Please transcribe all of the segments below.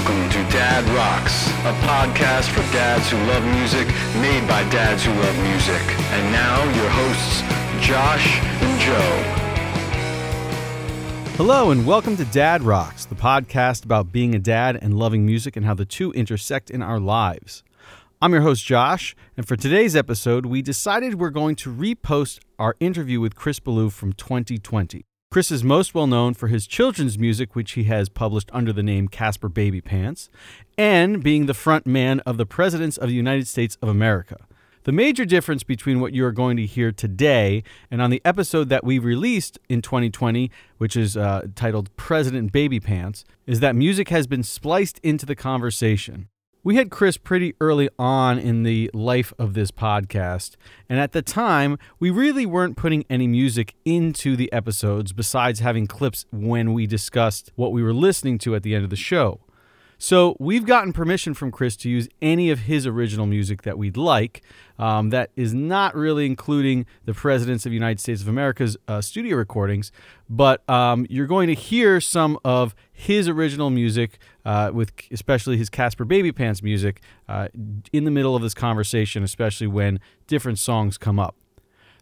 Welcome to Dad Rocks, a podcast for dads who love music, made by dads who love music. And now, your hosts, Josh and Joe. Hello, and welcome to Dad Rocks, the podcast about being a dad and loving music and how the two intersect in our lives. I'm your host, Josh, and for today's episode, we decided we're going to repost our interview with Chris Ballew from 2020. Chris is most well known for his children's music, which he has published under the name Caspar Baby Pants, and being the front man of the Presidents of the United States of America. The major difference between what you are going to hear today and on the episode that we released in 2020, which is uh, titled President Baby Pants, is that music has been spliced into the conversation. We had Chris pretty early on in the life of this podcast, and at the time, we really weren't putting any music into the episodes besides having clips when we discussed what we were listening to at the end of the show. So we've gotten permission from Chris to use any of his original music that we'd like. Um, that is not really including the presidents of the United States of America's uh, studio recordings, but um, you're going to hear some of his original music, uh, with especially his Caspar Baby Pants music, uh, in the middle of this conversation, especially when different songs come up.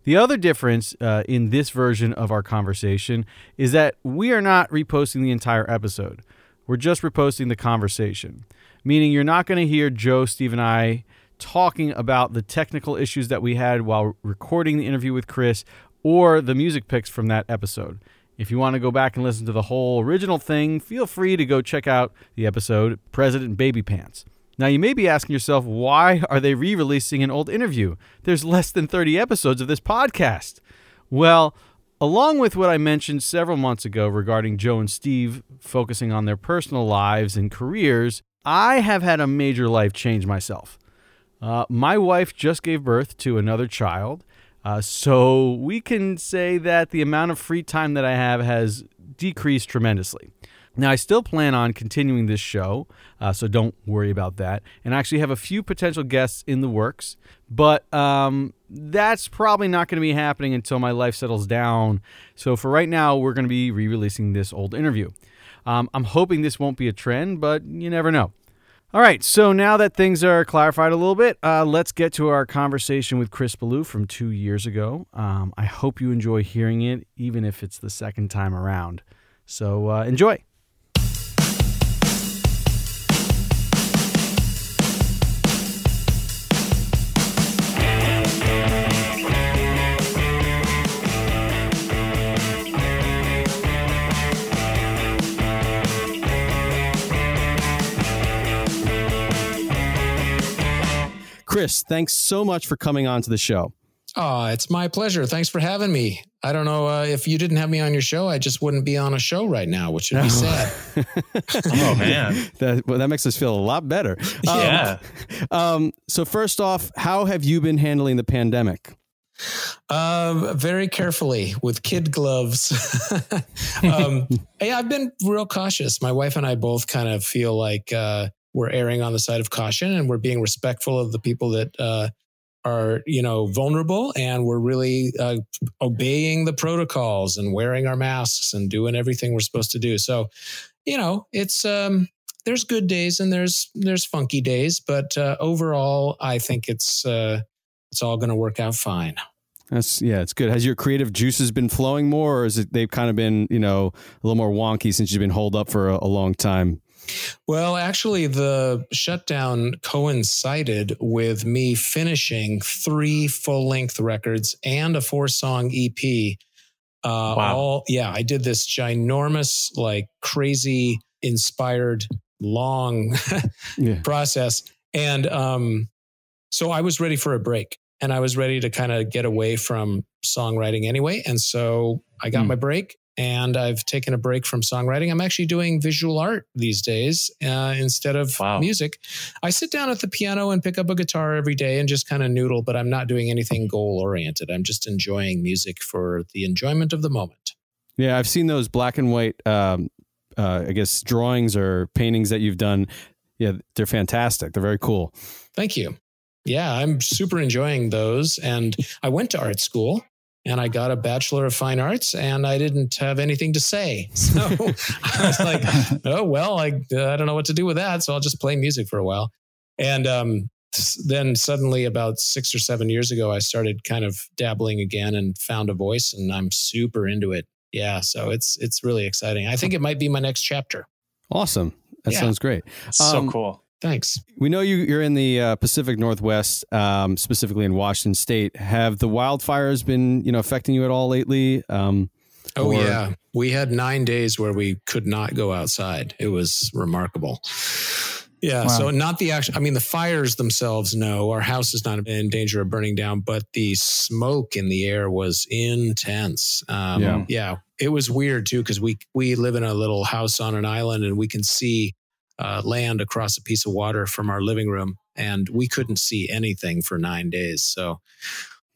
The other difference uh, in this version of our conversation is that we are not reposting the entire episode. We're just reposting the conversation, meaning you're not going to hear Joe, Steve, and I talking about the technical issues that we had while recording the interview with Chris or the music picks from that episode. If you want to go back and listen to the whole original thing, feel free to go check out the episode President Baby Pants. Now, you may be asking yourself, why are they re releasing an old interview? There's less than 30 episodes of this podcast. Well, Along with what I mentioned several months ago regarding Joe and Steve focusing on their personal lives and careers, I have had a major life change myself. Uh, my wife just gave birth to another child, uh, so we can say that the amount of free time that I have has decreased tremendously. Now, I still plan on continuing this show, uh, so don't worry about that. And I actually have a few potential guests in the works, but um, that's probably not going to be happening until my life settles down. So for right now, we're going to be re releasing this old interview. Um, I'm hoping this won't be a trend, but you never know. All right, so now that things are clarified a little bit, uh, let's get to our conversation with Chris Ballew from two years ago. Um, I hope you enjoy hearing it, even if it's the second time around. So uh, enjoy. Chris, thanks so much for coming on to the show. Oh, it's my pleasure. Thanks for having me. I don't know uh, if you didn't have me on your show, I just wouldn't be on a show right now, which would be sad. oh man, that well, that makes us feel a lot better. Um, yeah. Um, so first off, how have you been handling the pandemic? Um, very carefully with kid gloves. um, yeah, I've been real cautious. My wife and I both kind of feel like uh, we're erring on the side of caution and we're being respectful of the people that uh, are you know vulnerable and we're really uh, obeying the protocols and wearing our masks and doing everything we're supposed to do so you know it's um there's good days and there's there's funky days but uh, overall i think it's uh it's all going to work out fine that's yeah, it's good. Has your creative juices been flowing more, or is it they've kind of been you know a little more wonky since you've been holed up for a, a long time? Well, actually, the shutdown coincided with me finishing three full length records and a four song EP. Uh, wow. All, yeah, I did this ginormous, like crazy inspired, long yeah. process. And um, so I was ready for a break and I was ready to kind of get away from songwriting anyway. And so I got mm. my break and I've taken a break from songwriting. I'm actually doing visual art these days uh, instead of wow. music. I sit down at the piano and pick up a guitar every day and just kind of noodle, but I'm not doing anything goal oriented. I'm just enjoying music for the enjoyment of the moment. Yeah, I've seen those black and white, um, uh, I guess, drawings or paintings that you've done. Yeah, they're fantastic. They're very cool. Thank you. Yeah, I'm super enjoying those. And I went to art school and I got a Bachelor of Fine Arts and I didn't have anything to say. So I was like, oh, well, I, uh, I don't know what to do with that. So I'll just play music for a while. And um, then suddenly, about six or seven years ago, I started kind of dabbling again and found a voice and I'm super into it. Yeah. So it's, it's really exciting. I think it might be my next chapter. Awesome. That yeah. sounds great. So um, cool. Thanks. We know you, you're in the uh, Pacific Northwest, um, specifically in Washington State. Have the wildfires been, you know, affecting you at all lately? Um, oh or- yeah, we had nine days where we could not go outside. It was remarkable. Yeah. Wow. So not the actual, I mean, the fires themselves, no, our house is not in danger of burning down, but the smoke in the air was intense. Um, yeah. yeah. It was weird too, because we, we live in a little house on an island and we can see uh, land across a piece of water from our living room, and we couldn't see anything for nine days. So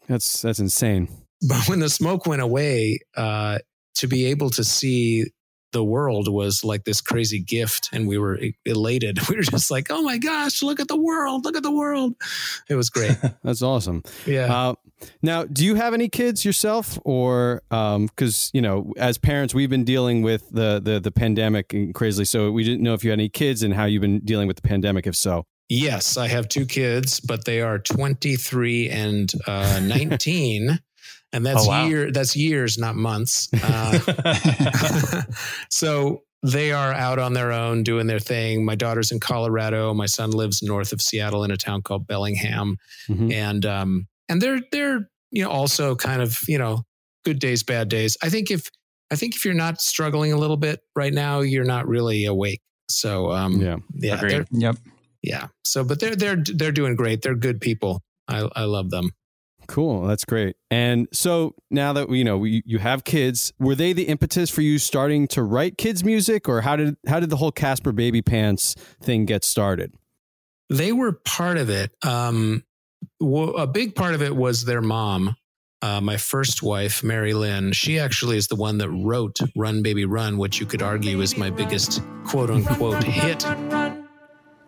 that's that's insane. But when the smoke went away, uh, to be able to see the world was like this crazy gift and we were elated. We were just like oh my gosh look at the world look at the world. It was great. That's awesome. Yeah. Uh, now do you have any kids yourself? Or because um, you know as parents we've been dealing with the the, the pandemic crazily so we didn't know if you had any kids and how you've been dealing with the pandemic if so. Yes i have two kids but they are 23 and uh, 19 and that's oh, wow. year that's years, not months. Uh, so they are out on their own doing their thing. My daughter's in Colorado. My son lives north of Seattle in a town called Bellingham, mm-hmm. and um, and they're they're you know also kind of you know good days, bad days. I think if I think if you're not struggling a little bit right now, you're not really awake. So um, yeah, yeah, yep, yeah. So, but they're they're they're doing great. They're good people. I I love them. Cool. That's great. And so now that you know we, you have kids, were they the impetus for you starting to write kids music, or how did how did the whole Caspar Baby Pants thing get started? They were part of it. Um, a big part of it was their mom, uh, my first wife, Mary Lynn. She actually is the one that wrote "Run Baby Run," which you could argue is my biggest quote unquote hit.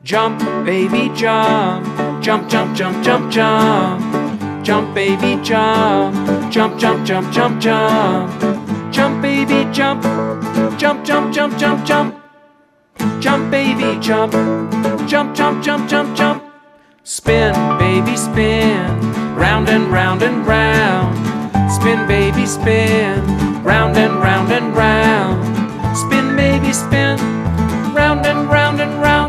Jump, baby, jump, jump, jump, jump, jump, jump. Jump, baby, jump. Jump, jump, jump, jump, jump. Jump, baby, jump. Jump, jump, jump, jump, jump. Jump, baby, jump. Jump, jump, jump, jump, jump. Spin, baby, spin. Round and round and round. Spin, baby, spin. Round and round and round. Spin, baby, spin. Round and round and round.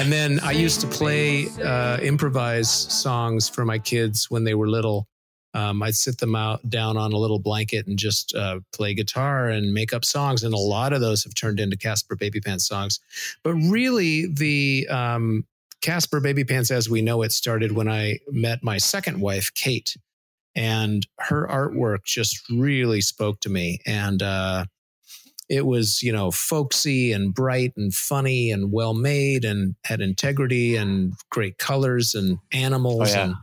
And then I used to play, uh, improvise songs for my kids when they were little. Um, I'd sit them out down on a little blanket and just uh, play guitar and make up songs. And a lot of those have turned into Caspar Baby Pants songs. But really, the um, Caspar Baby Pants, as we know it, started when I met my second wife, Kate. And her artwork just really spoke to me. And uh, it was you know folksy and bright and funny and well made and had integrity and great colors and animals oh, yeah. and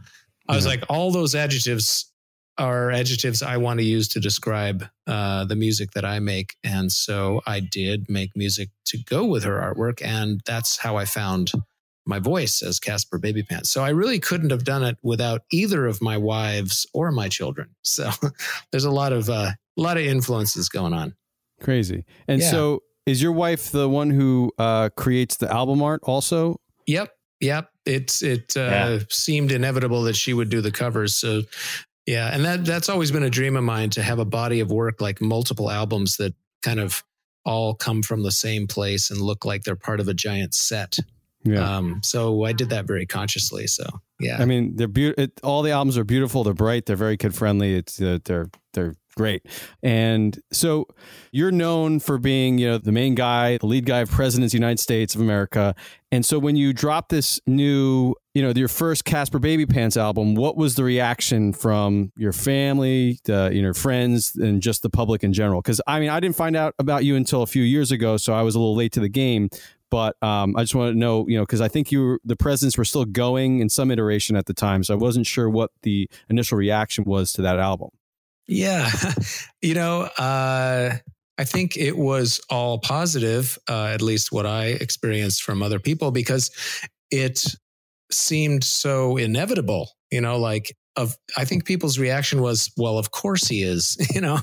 i was like all those adjectives are adjectives i want to use to describe uh, the music that i make and so i did make music to go with her artwork and that's how i found my voice as Caspar Baby Pants. So I really couldn't have done it without either of my wives or my children. So there's a lot of uh, a lot of influences going on. Crazy. And yeah. so is your wife the one who uh, creates the album art also? Yep. Yep. It's it uh, yeah. seemed inevitable that she would do the covers. So yeah, and that that's always been a dream of mine to have a body of work like multiple albums that kind of all come from the same place and look like they're part of a giant set. Yeah. Um, so I did that very consciously. So yeah. I mean, they're beautiful. All the albums are beautiful. They're bright. They're very kid friendly. It's uh, they're they're great. And so you're known for being, you know, the main guy, the lead guy of Presidents of the United States of America. And so when you drop this new, you know, your first Caspar Baby Pants album, what was the reaction from your family, the, you know, friends, and just the public in general? Because I mean, I didn't find out about you until a few years ago, so I was a little late to the game. But um, I just want to know, you know, because I think you were, the presidents were still going in some iteration at the time, so I wasn't sure what the initial reaction was to that album. Yeah. you know, uh, I think it was all positive, uh, at least what I experienced from other people, because it seemed so inevitable, you know, like of I think people's reaction was, well, of course he is, you know,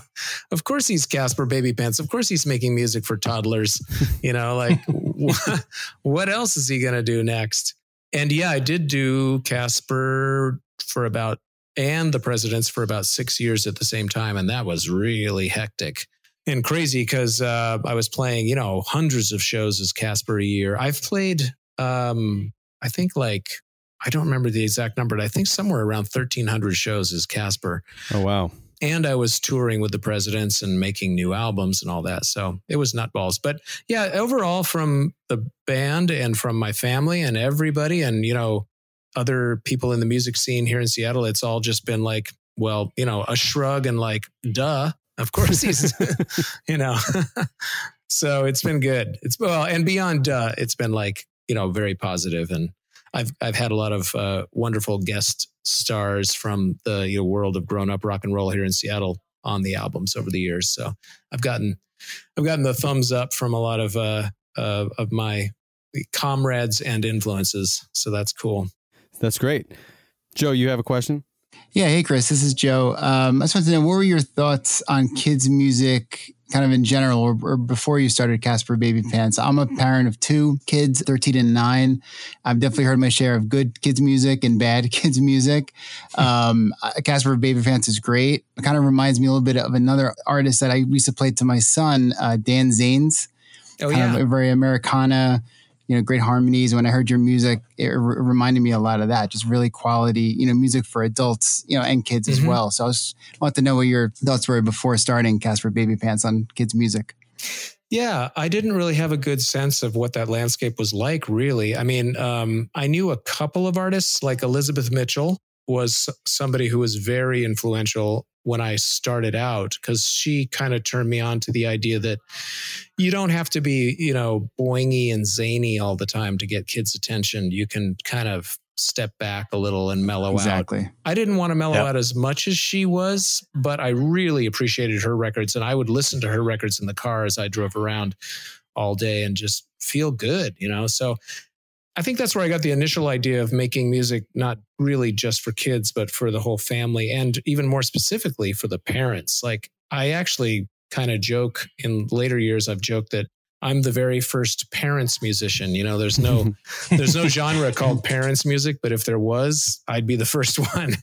of course he's Caspar Baby Pants, of course he's making music for toddlers, you know, like what, what else is he gonna do next? And yeah, I did do Caspar for about and the presidents for about six years at the same time, and that was really hectic and crazy because uh, I was playing, you know, hundreds of shows as Caspar a year. I've played, um, I think, like I don't remember the exact number, but I think somewhere around 1,300 shows as Caspar. Oh, wow. And I was touring with the presidents and making new albums and all that. So it was nutballs. But yeah, overall, from the band and from my family and everybody, and, you know, other people in the music scene here in Seattle, it's all just been like, well, you know, a shrug and like, duh, of course he's, you know. so it's been good. It's well, and beyond, duh, it's been like, you know, very positive. positive and I've I've had a lot of uh, wonderful guest stars from the you know, world of grown up rock and roll here in Seattle on the albums over the years. So I've gotten I've gotten the thumbs up from a lot of uh, uh, of my comrades and influences. So that's cool. That's great. Joe, you have a question? Yeah. Hey, Chris, this is Joe. Um, I just wanted to know what were your thoughts on kids' music kind of in general or, or, before you started Caspar Baby Pants? I'm a parent of two kids, 13 and nine. I've definitely heard my share of good kids music and bad kids music. Um, Caspar Baby Pants is great. It kind of reminds me a little bit of another artist that I used to play to my son, uh, Dan Zanes. Oh, yeah. very Americana you know, great harmonies. When I heard your music, it re- reminded me a lot of that. Just really quality, you know, music for adults, you know, and kids mm-hmm. as well. So I was want to know what your thoughts were before starting Caspar Baby Pants on kids' music. Yeah, I didn't really have a good sense of what that landscape was like, really. I mean, um, I knew a couple of artists like Elizabeth Mitchell was somebody who was very influential when I started out because she kind of turned me on to the idea that you don't have to be, you know, boingy and zany all the time to get kids' attention. You can kind of step back a little and mellow exactly. out. Exactly. I didn't want to mellow yep. out as much as she was, but I really appreciated her records and I would listen to her records in the car as I drove around all day and just feel good, you know? So I think that's where I got the initial idea of making music not really just for kids, but for the whole family and even more specifically for the parents. Like I actually kind of joke in later years, I've joked that I'm the very first parents musician. You know, there's no there's no genre called parents music, but if there was, I'd be the first one.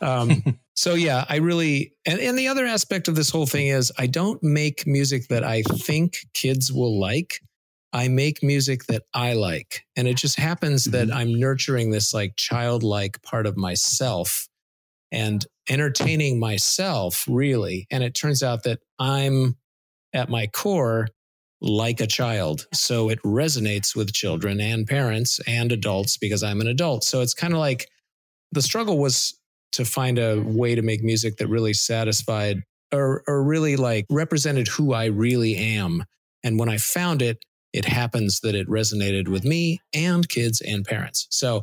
Um, so yeah, I really and, and the other aspect of this whole thing is I don't make music that I think kids will like. I make music that I like. And it just happens mm-hmm. that I'm nurturing this like childlike part of myself and entertaining myself, really. And it turns out that I'm at my core like a child. So it resonates with children and parents and adults because I'm an adult. So it's kind of like the struggle was to find a way to make music that really satisfied or, or really like represented who I really am. And when I found it, it happens that it resonated with me and kids and parents. So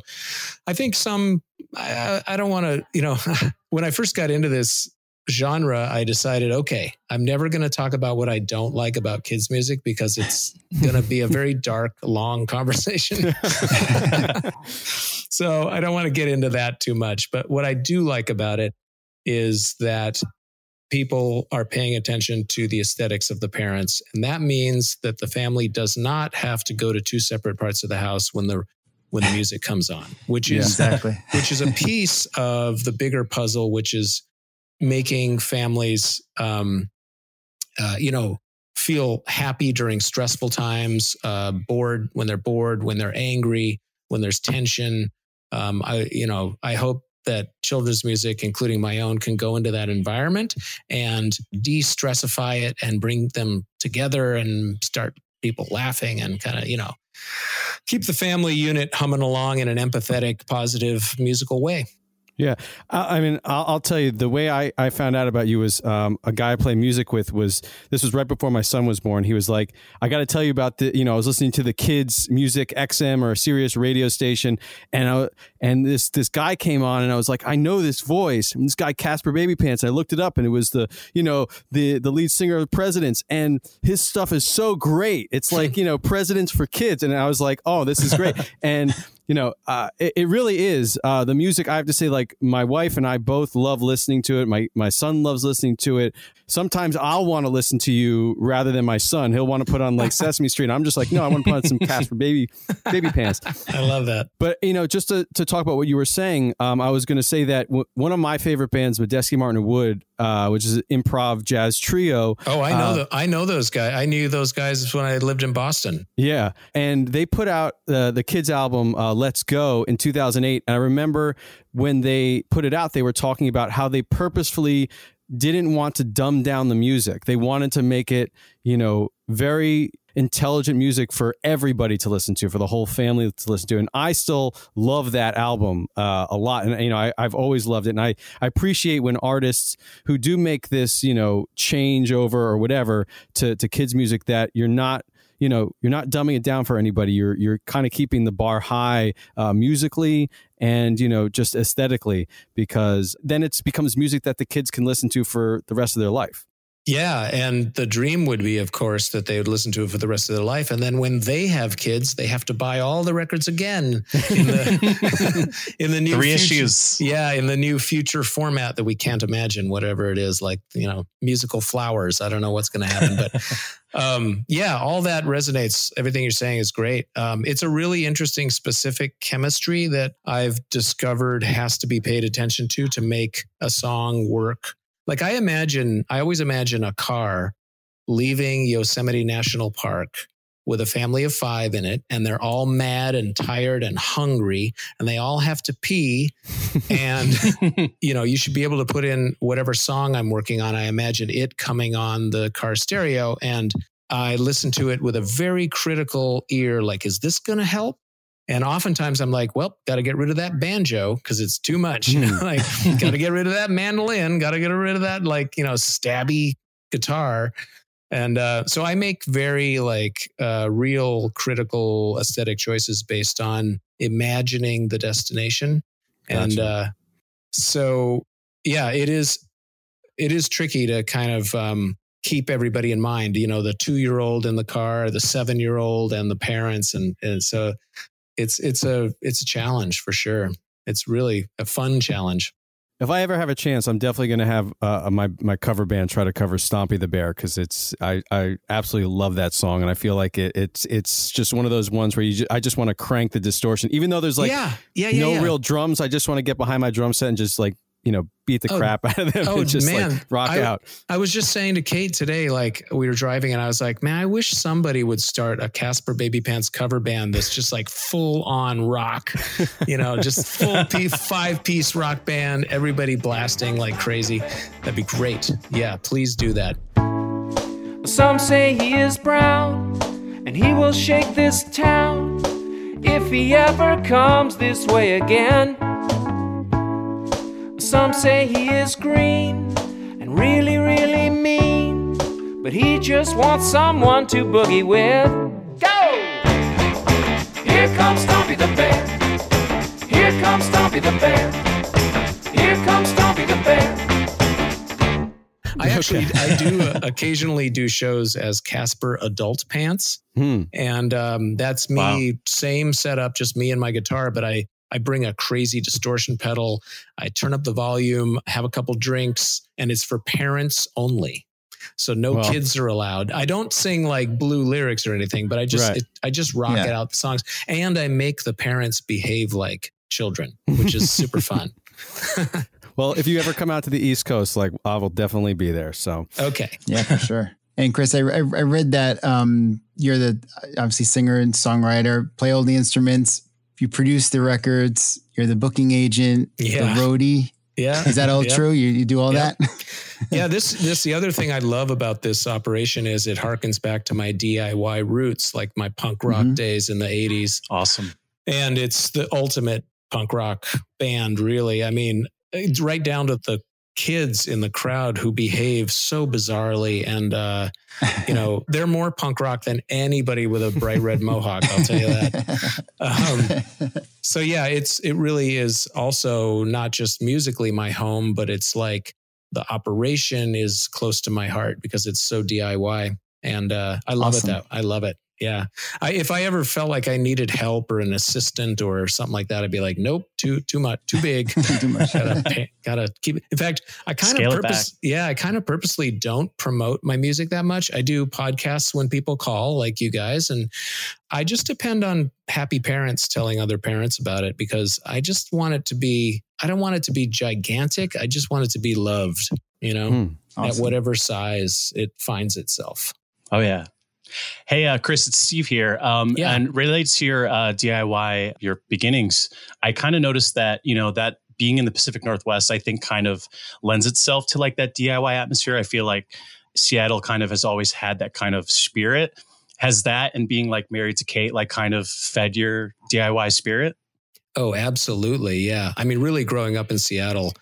I think some, I, I don't want to, you know, when I first got into this genre, I decided, okay, I'm never going to talk about what I don't like about kids' music because it's going to be a very dark, long conversation. so I don't want to get into that too much. But what I do like about it is that people are paying attention to the aesthetics of the parents. And that means that the family does not have to go to two separate parts of the house when the when the music comes on, which is exactly. which is a piece of the bigger puzzle, which is making families um, uh, you know, feel happy during stressful times, uh, bored when they're bored, when they're angry, when there's tension. Um, I, you know, I hope that children's music, including my own, can go into that environment and de stressify it and bring them together and start people laughing and kind of, you know, keep the family unit humming along in an empathetic, positive musical way. Yeah, I, I mean, I'll, I'll, tell you the way I, I found out about you was um, a guy I play music with was this was right before my son was born. He was like, I got to tell you about the you know I was listening to the kids music XM or a Sirius radio station, and I, and this this guy came on and I was like, I know this voice. And this guy Caspar Baby Pants. I looked it up and it was the you know the the lead singer of Presidents, and his stuff is so great. It's like you know Presidents for kids, and I was like, oh, this is great. and you know, uh, it, it, really is uh, the music. I have to say, like my wife and I both love listening to it. My my son loves listening to it. Sometimes I'll want to listen to you rather than my son. He'll want to put on like Sesame Street. I'm just like, no, I want to put on some Caspar Baby Baby Pants. I love that. But you know, just to, to talk about what you were saying, um, I was going to say that w- one of my favorite bands, Medeski Martin Wood, uh, which is an improv jazz trio. Oh, I know uh, the, I know those guys. I knew those guys when I lived in Boston. Yeah, and they put out uh, the kids album uh, "Let's Go" in 2008. And I remember when they put it out, they were talking about how they purposefully didn't want to dumb down the music. They wanted to make it, you know, very intelligent music for everybody to listen to, for the whole family to listen to. And I still love that album uh, a lot. And, you know, I, have always loved it. And I, I appreciate when artists who do make this, you know, change over or whatever to, to kids' music that you're not you know you're not dumbing it down for anybody you're you're kind of keeping the bar high uh, musically and you know just aesthetically because then it becomes music that the kids can listen to for the rest of their life yeah. And the dream would be, of course, that they would listen to it for the rest of their life. And then when they have kids, they have to buy all the records again in the, in the new the reissues. Future, yeah. In the new future format that we can't imagine, whatever it is, like, you know, musical flowers. I don't know what's going to happen. But um, yeah, all that resonates. Everything you're saying is great. Um, it's a really interesting, specific chemistry that I've discovered has to be paid attention to to make a song work like I imagine, I always imagine a car leaving Yosemite National Park with a family of five in it, and they're all mad and tired and hungry, and they all have to pee. and, you know, you should be able to put in whatever song I'm working on. I imagine it coming on the car stereo. And I listen to it with a very critical ear like, is this going to help? And oftentimes I'm like, well, got to get rid of that banjo because it's too much. You know, like got to get rid of that mandolin, got to get rid of that like you know stabby guitar. And uh, so I make very like uh, real critical aesthetic choices based on imagining the destination. Gotcha. And uh, so yeah, it is it is tricky to kind of um, keep everybody in mind. You know, the two year old in the car, the seven year old, and the parents, and, and so it's it's a it's a challenge for sure. It's really a fun challenge. If I ever have a chance, I'm definitely going to have uh, my my cover band try to cover "Stompy the Bear" because it's I, I absolutely love that song and I feel like it, it's it's just one of those ones where you just, I just want to crank the distortion even though there's like yeah, yeah, yeah, no yeah. real drums. I just want to get behind my drum set and just like you know, beat the oh, crap out of them oh, and just man. like rock I, out. I was just saying to Kate today, like we were driving and I was like, man, I wish somebody would start a Caspar Baby Pants cover band that's just like full on rock, you know, just full piece, five piece rock band, everybody blasting like crazy. That'd be great. Yeah, please do that. Some say he is brown and he will shake this town if he ever comes this way again. Some say he is green and really, really mean, but he just wants someone to boogie with. Go! Here comes Stompy the Bear. Here comes Stompy the Bear. Here comes Stompy the Bear. I actually I do occasionally do shows as Caspar Adult Pants, hmm. and um, that's me. Wow. Same setup, just me and my guitar, but I I bring a crazy distortion pedal. I turn up the volume, have a couple drinks, and it's for parents only. So no well, kids are allowed. I don't sing like blue lyrics or anything, but I just right. it, I just rock yeah. it out the songs, and I make the parents behave like children, which is super fun. well, if you ever come out to the East Coast, like I will definitely be there. So okay, yeah, for sure. And Chris, I, I, I read that um, you're the obviously singer and songwriter, play all the instruments, you produce the records, you're the booking agent, yeah. the roadie. Yeah. Is that all true? You, you do all that? yeah. This, this, the other thing I love about this operation is it harkens back to my DIY roots, like my punk rock mm-hmm. days in the 80s. Awesome. And it's the ultimate punk rock band, really. I mean, it's right down to the kids in the crowd who behave so bizarrely and uh, you know they're more punk rock than anybody with a bright red mohawk i'll tell you that. Um, so yeah it's it really is also not just musically my home but it's like the operation is close to my heart because it's so diy and uh, i love awesome. it that i love it yeah. I, if I ever felt like I needed help or an assistant or something like that, I'd be like, nope, too too much, too big. too much. gotta, pay, gotta keep it. In fact, I kind Scale of purpose, yeah, I kind of purposely don't promote my music that much. I do podcasts when people call, like you guys, and I just depend on happy parents telling other parents about it because I just want it to be. I don't want it to be gigantic. I just want it to be loved. You know, mm, awesome. at whatever size it finds itself. Oh yeah, Hey, uh, Chris, it's Steve here. Um, yeah. And related to your uh, DIY, your beginnings, I kind of noticed that, you know, that being in the Pacific Northwest, I think kind of lends itself to like that DIY atmosphere. I feel like Seattle kind of has always had that kind of spirit. Has that and being like married to Kate, like kind of fed your DIY spirit? Oh, absolutely. Yeah. I mean, really growing up in Seattle,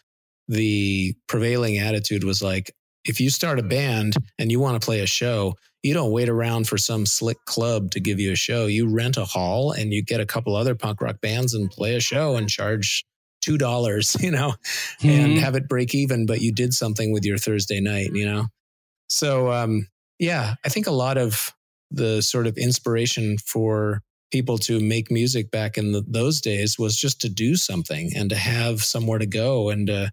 the prevailing attitude was like, if you start a band and you want to play a show, you don't wait around for some slick club to give you a show. You rent a hall and you get a couple other punk rock bands and play a show and charge two dollars, you know, mm-hmm. and have it break even, but you did something with your Thursday night, you know. So um, yeah, I think a lot of the sort of inspiration for people to make music back in the, those days was just to do something and to have somewhere to go and uh,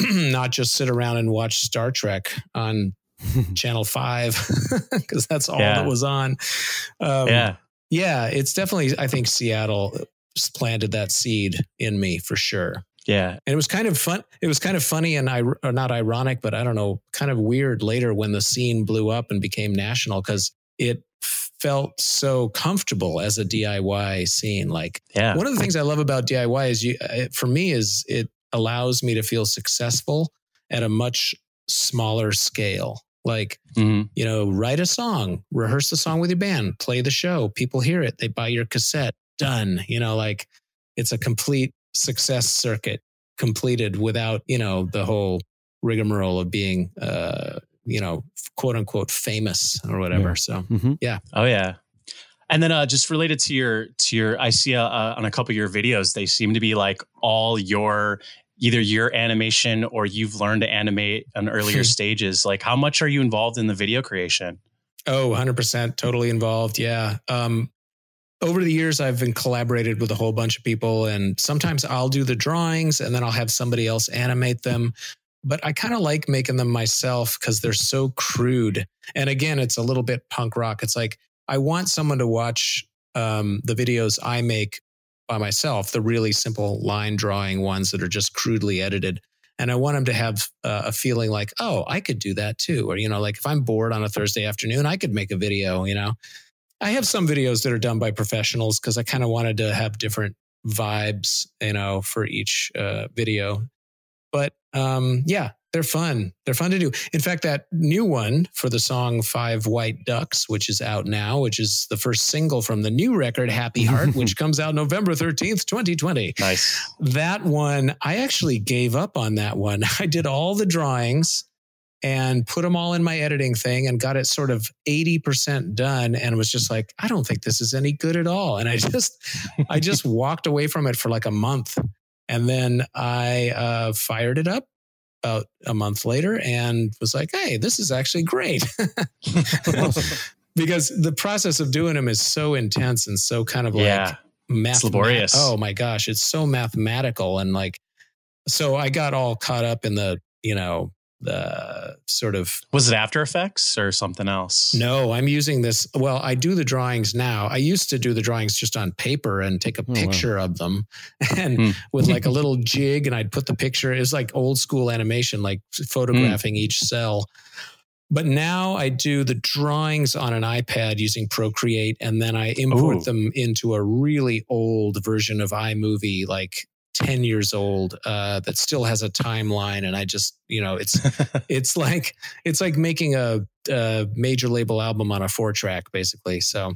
not just sit around and watch Star Trek on channel 5 because that's all yeah. that was on. Um, yeah. Yeah, it's definitely I think Seattle planted that seed in me for sure. Yeah. And it was kind of fun. It was kind of funny and I not ironic, but I don't know, kind of weird later when the scene blew up and became national because it felt so comfortable as a DIY scene. Like yeah. one of the things I love about DIY is you, uh, for me is it allows me to feel successful at a much smaller scale. Like, mm-hmm. you know, write a song, rehearse the song with your band, play the show, people hear it, they buy your cassette, done. You know, like it's a complete success circuit completed without, you know, the whole rigmarole of being, uh, you know, quote unquote famous or whatever. Yeah. So, mm-hmm. yeah. Oh, yeah. And then uh, just related to your to your, I see uh, uh, on a couple of your videos, they seem to be like all your either your animation or you've learned to animate on earlier stages like how much are you involved in the video creation? Oh 100% totally involved yeah. Um, over the years i've been collaborated with a whole bunch of people and sometimes i'll do the drawings and then i'll have somebody else animate them. But i kind of like making them myself because they're so crude. And again it's a little bit punk rock. It's like i want someone to watch um, the videos i make by myself, the really simple line drawing ones that are just crudely edited. And I want them to have uh, a feeling like, oh, I could do that too. Or, you know, like if I'm bored on a Thursday afternoon, I could make a video, you know. I have some videos that are done by professionals because I kind of wanted to have different vibes, you know, for each uh, video. But um, yeah, they're fun. They're fun to do. In fact, that new one for the song Five White Ducks, which is out now, which is the first single from the new record, Happy Heart, which comes out November 13th, 2020. Nice. That one, I actually gave up on that one. I did all the drawings and put them all in my editing thing and got it sort of 80% done and was just like, I don't think this is any good at all. And I just, I just walked away from it for like a month. And then I uh, fired it up about a month later and was like, hey, this is actually great. because the process of doing them is so intense and so kind of yeah. like math- laborious. Oh my gosh, it's so mathematical and like so I got all caught up in the, you know, the sort of was it after effects or something else no i'm using this well i do the drawings now i used to do the drawings just on paper and take a oh, picture wow. of them and hmm. with like a little jig and i'd put the picture it's like old school animation like photographing hmm. each cell but now I do the drawings on an iPad using Procreate, and then I import Ooh. them into a really old version of iMovie, like 10 years old uh, that still has a timeline and i just you know it's it's like it's like making a, a, major label album on a four track basically so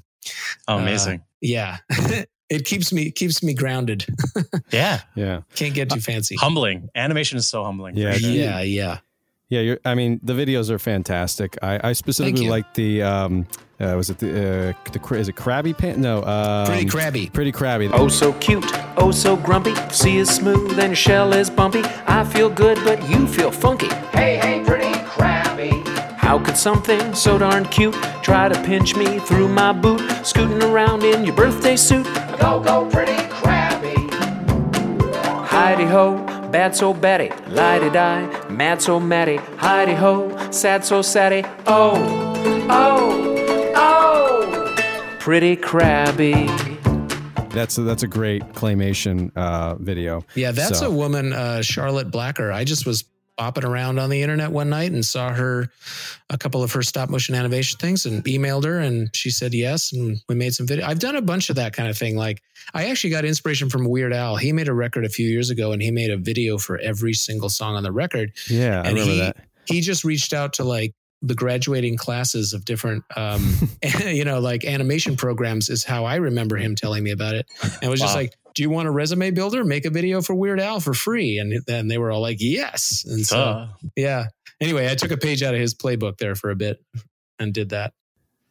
oh, amazing uh, yeah it keeps me keeps me grounded. yeah, yeah. Can't get too fancy. Humbling. Animation is so humbling. Yeah, yeah, yeah. Yeah, I mean the videos are fantastic. I, I specifically like the um, uh, was it the uh, the is it crabby pant? No, um, pretty crabby. Pretty crabby. Oh, so cute. Oh, so grumpy. Sea is smooth and your shell is bumpy. I feel good, but you feel funky. Hey, hey, pretty crabby. How could something so darn cute try to pinch me through my boot, scooting around in your birthday suit? Go, go, pretty crabby. Heidi ho, bad so batty, lighty die, mad so matty, hidey ho, sad so saddy. Oh, oh, oh, pretty crabby. That's a, that's a great claymation uh, video. Yeah, that's so. a woman, uh, Charlotte Blacker. I just was bopping around on the internet one night and saw her a couple of her stop motion animation things and emailed her and she said yes and we made some video. I've done a bunch of that kind of thing. Like I actually got inspiration from Weird Al. He made a record a few years ago and he made a video for every single song on the record. Yeah, I remember he, that. He just reached out to like the graduating classes of different um you know like animation programs is how I remember him telling me about it. And it was wow. just like do you want a resume builder? Make a video for Weird Al for free. And then they were all like, yes. And so, uh. yeah. Anyway, I took a page out of his playbook there for a bit and did that.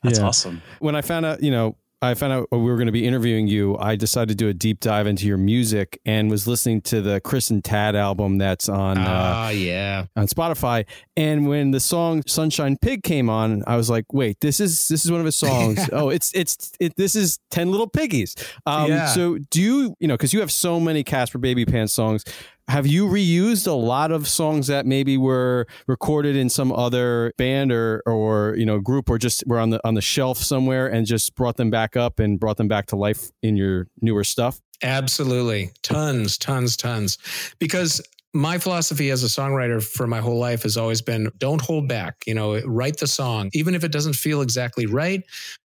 That's yeah. awesome. When I found out, you know, I found out we were going to be interviewing you, I decided to do a deep dive into your music and was listening to the Chris and Tad album that's on uh, yeah on Spotify. And when the song Sunshine Pig came on, I was like, wait, this is this is one of his songs. oh, it's it's it, this is Ten Little Piggies. Um, yeah. So do you you know because you have so many Caspar Baby Pants songs have you reused a lot of songs that maybe were recorded in some other band or or you know group or just were on the on the shelf somewhere and just brought them back up and brought them back to life in your newer stuff? Absolutely. Tons tons tons. Because my philosophy as a songwriter for my whole life has always been don't hold back you know write the song. Even if it doesn't feel exactly right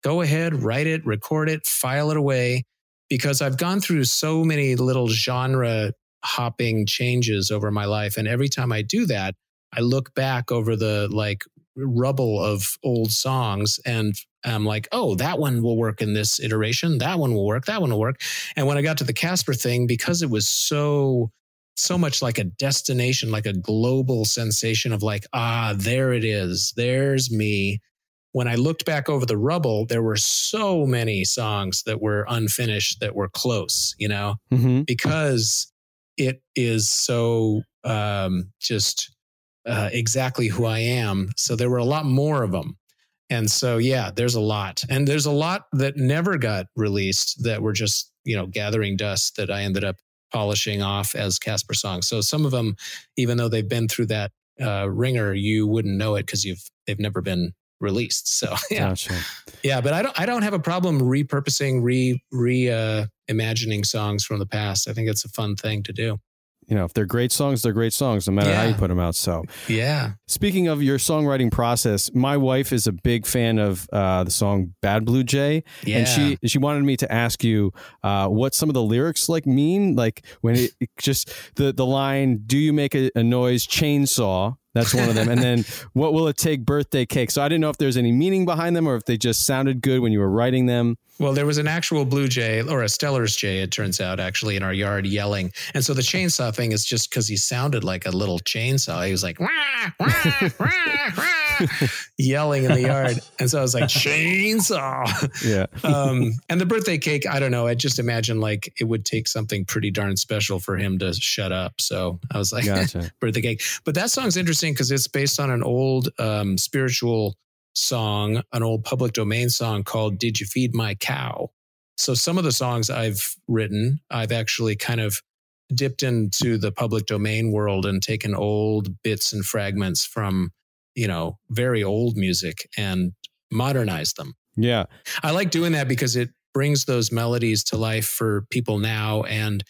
go ahead write it record it file it away. Because I've gone through so many little genre hopping changes over my life. And every time I do that, I look back over the like rubble of old songs and I'm like, oh, that one will work in this iteration. That one will work. That one will work. And when I got to the Caspar thing, because it was so, so much like a destination, like a global sensation of like, ah, there it is. There's me. When I looked back over the rubble, there were so many songs that were unfinished that were close, you know, mm-hmm. because it is so um, just uh, exactly who I am. So there were a lot more of them. And so, yeah, there's a lot. And there's a lot that never got released that were just, you know, gathering dust that I ended up polishing off as Caspar songs. So some of them, even though they've been through that uh, ringer, you wouldn't know it because you've they've never been released. So yeah, gotcha. yeah. But I don't I don't have a problem repurposing, re re uh, imagining songs from the past. I think it's a fun thing to do. You know, if they're great songs, they're great songs, no matter yeah. how you put them out. So, yeah. Speaking of your songwriting process, my wife is a big fan of uh, the song "Bad Blue Jay," yeah. and she she wanted me to ask you uh, what some of the lyrics like mean, like when it, it just the the line "Do you make a, a noise chainsaw?" That's one of them. and then what will it take birthday cake? So I didn't know if there's any meaning behind them or if they just sounded good when you were writing them. Well, there was an actual blue jay or a Steller's jay, it turns out, actually in our yard yelling. And so the chainsaw thing is just because he sounded like a little chainsaw. He was like, wah, wah, wah, yelling in the yard. And so I was like, chainsaw. Yeah. um, and the birthday cake, I don't know. I just imagine like it would take something pretty darn special for him to shut up. So I was like, gotcha. birthday cake. But that song's interesting because it's based on an old um, spiritual song, an old public domain song called Did You Feed My Cow? So some of the songs I've written, I've actually kind of dipped into the public domain world and taken old bits and fragments from, you know, very old music and modernized them. Yeah. I like doing that because it brings those melodies to life for people now and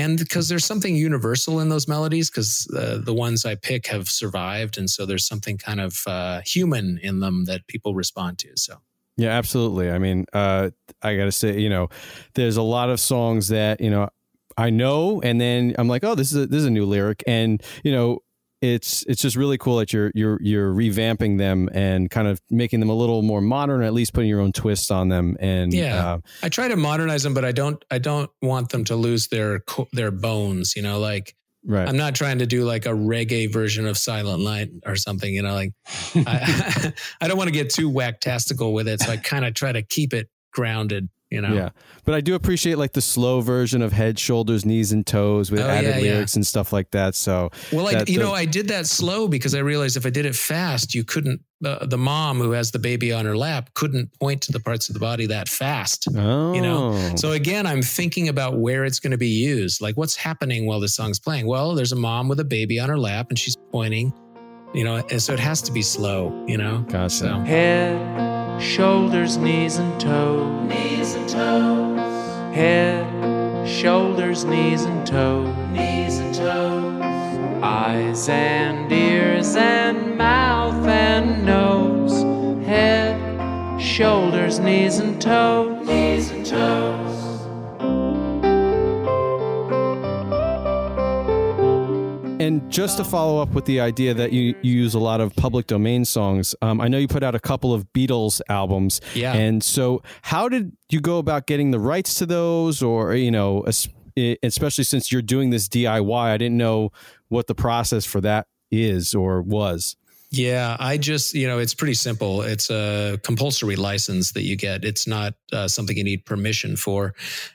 and because there's something universal in those melodies because uh, the ones i pick have survived and so there's something kind of uh, human in them that people respond to so. Yeah absolutely. I mean uh, i gotta say you know there's a lot of songs that you know i know and then i'm like oh this is a, this is a new lyric and you know it's it's just really cool that you're you're you're revamping them and kind of making them a little more modern, or at least putting your own twists on them. And yeah, uh, I try to modernize them, but I don't I don't want them to lose their their bones. You know, like Right. I'm not trying to do like a reggae version of Silent Night or something, you know, like I, I don't want to get too whacktastical with it. So I kind of try to keep it grounded you know. Yeah, but I do appreciate like the slow version of head, shoulders, knees, and toes with oh, added yeah, lyrics yeah. and stuff like that. So, well, like you know, I did that slow because I realized if I did it fast, you couldn't. Uh, the mom who has the baby on her lap couldn't point to the parts of the body that fast. Oh. You know. Oh. So again, I'm thinking about where it's going to be used. Like, what's happening while the song's playing? Well, there's a mom with a baby on her lap, and she's pointing. You know, and so it has to be slow. You know. Gotcha. So. Head shoulders, knees and toes. Knees and toes. Head, shoulders, knees and toes. Knees and toes. Eyes and ears and mouth and nose. Head, shoulders, knees and toes. Knees and toes. And just to follow up with the idea that you, you use a lot of public domain songs, um, I know you put out a couple of Beatles albums. Yeah. And so, how did you go about getting the rights to those, or you know, especially since you're doing this DIY, I didn't know what the process for that is or was. Yeah, I just, you know, it's pretty simple. It's a compulsory license that you get. It's not uh, something you need permission for.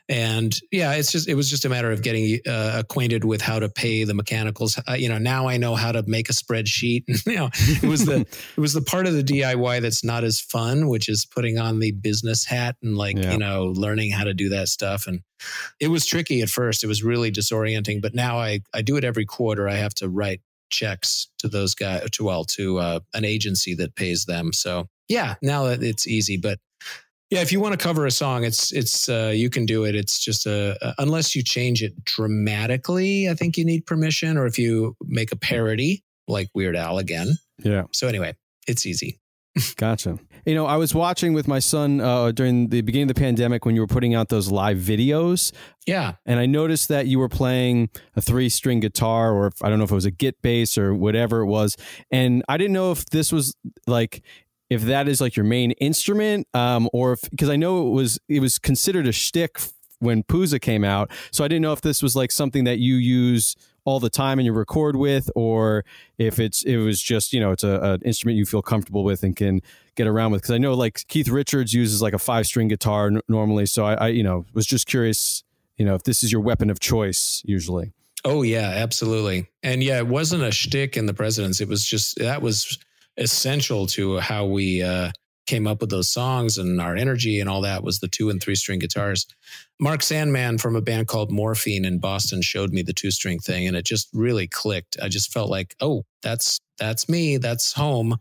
And yeah, it's just, it was just a matter of getting uh, acquainted with how to pay the mechanicals. Uh, you know, now I know how to make a spreadsheet. you know, it was the, it was the part of the DIY that's not as fun, which is putting on the business hat and like, yeah. you know, learning how to do that stuff. And it was tricky at first. It was really disorienting, but now I, I do it every quarter. I have to write checks to those guys to well to uh, an agency that pays them. So yeah now that it's easy but yeah if you want to cover a song it's it's uh, you can do it. It's just a, a, unless you change it dramatically i think you need permission or if you make a parody like weird al again. Yeah. So anyway it's easy. Gotcha. You know, I was watching with my son uh, during the beginning of the pandemic when you were putting out those live videos. Yeah. And I noticed that you were playing a three string guitar, or if, I don't know if it was a guitbass or whatever it was. And I didn't know if this was like, if that is like your main instrument, um, or if, because I know it was, it was considered a shtick when PUSA came out. So I didn't know if this was like something that you use all the time and you record with, or if it's it was just you know it's a, an instrument you feel comfortable with and can get around with. Because I know like Keith Richards uses like a five string guitar n- normally, so I, I you know was just curious you know if this is your weapon of choice usually. Oh yeah, absolutely. And yeah, it wasn't a shtick in the presidents. It was just that was essential to how we uh, came up with those songs and our energy and all that was the two and three string guitars. Mark Sandman from a band called Morphine in Boston showed me the two string thing and it just really clicked. I just felt like, oh, that's that's me, that's home.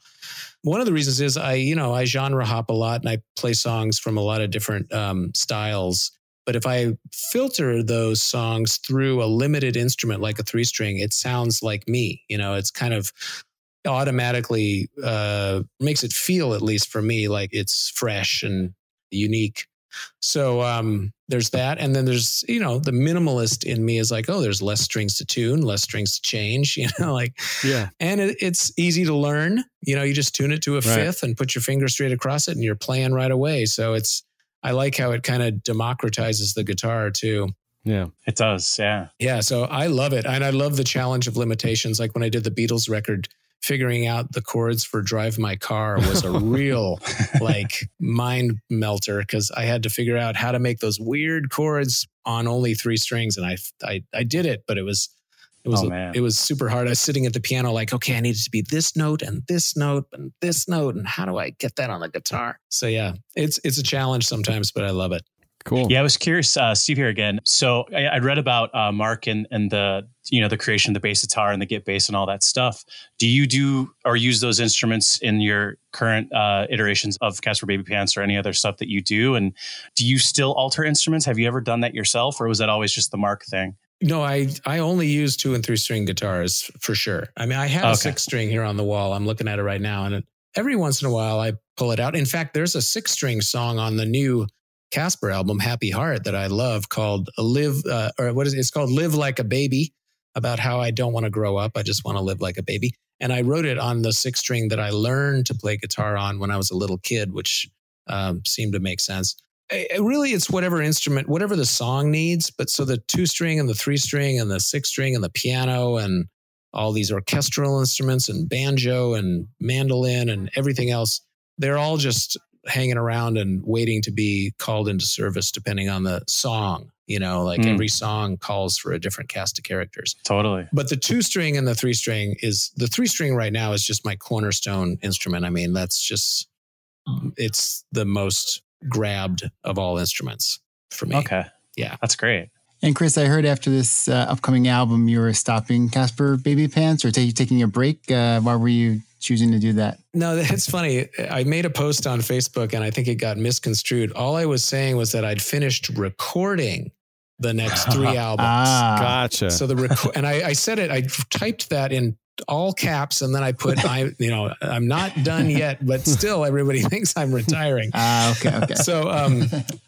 One of the reasons is I, you know, I genre hop a lot and I play songs from a lot of different um, styles. But if I filter those songs through a limited instrument like a three string, it sounds like me. You know, it's kind of automatically uh, makes it feel, at least for me, like it's fresh and unique. So um, there's that, and then there's you know the minimalist in me is like, oh, there's less strings to tune, less strings to change, you know, like yeah, and it, it's easy to learn. You know, you just tune it to a right. fifth and put your finger straight across it, and you're playing right away. So it's I like how it kind of democratizes the guitar too. Yeah, it does. Yeah, yeah. So I love it, and I love the challenge of limitations. Like when I did the Beatles record figuring out the chords for drive my car was a real like mind melter because i had to figure out how to make those weird chords on only three strings and i i, I did it but it was it was oh, it was super hard. I was sitting at the piano like okay i needed to be this note and this note and this note and how do i get that on the guitar? So yeah it's it's a challenge sometimes but i love it Cool. Yeah, I was curious, uh, Steve here again. So I, I read about uh, Mark and, and the you know the creation of the bass guitar and the guitbass and all that stuff. Do you do or use those instruments in your current uh, iterations of Caspar Babypants or any other stuff that you do? And do you still alter instruments? Have you ever done that yourself, or was that always just the Mark thing? No, I I only use two and three string guitars for sure. I mean, I have okay. a six string here on the wall. I'm looking at it right now, and every once in a while I pull it out. In fact, there's a six string song on the new Caspar album, Happy Heart, that I love called Live, uh, or what is it? It's called Live Like a Baby. about how I don't want to grow up. I just want to live like a baby. And I wrote it on the six string that I learned to play guitar on when I was a little kid, which um, seemed to make sense. It, really, it's whatever instrument, whatever the song needs. But so the two string and the three string and the six string and the piano and all these orchestral instruments and banjo and mandolin and everything else, they're all just hanging around and waiting to be called into service depending on the song you know like mm. every song calls for a different cast of characters. Totally. But the two string and the three string is the three string right now is just my cornerstone instrument. I mean that's just it's the most grabbed of all instruments for me. Okay. Yeah. That's great and Chris, I heard after this uh, upcoming album, you were stopping Caspar Babypants or t- taking a break. Uh, why were you choosing to do that? No, it's funny. I made a post on Facebook and I think it got misconstrued. All I was saying was that I'd finished recording the next three albums. ah, gotcha. So the record, and I, I said it. I typed that in all caps and then I put I you know I'm not done yet but still everybody thinks I'm retiring. Ah uh, okay okay. So um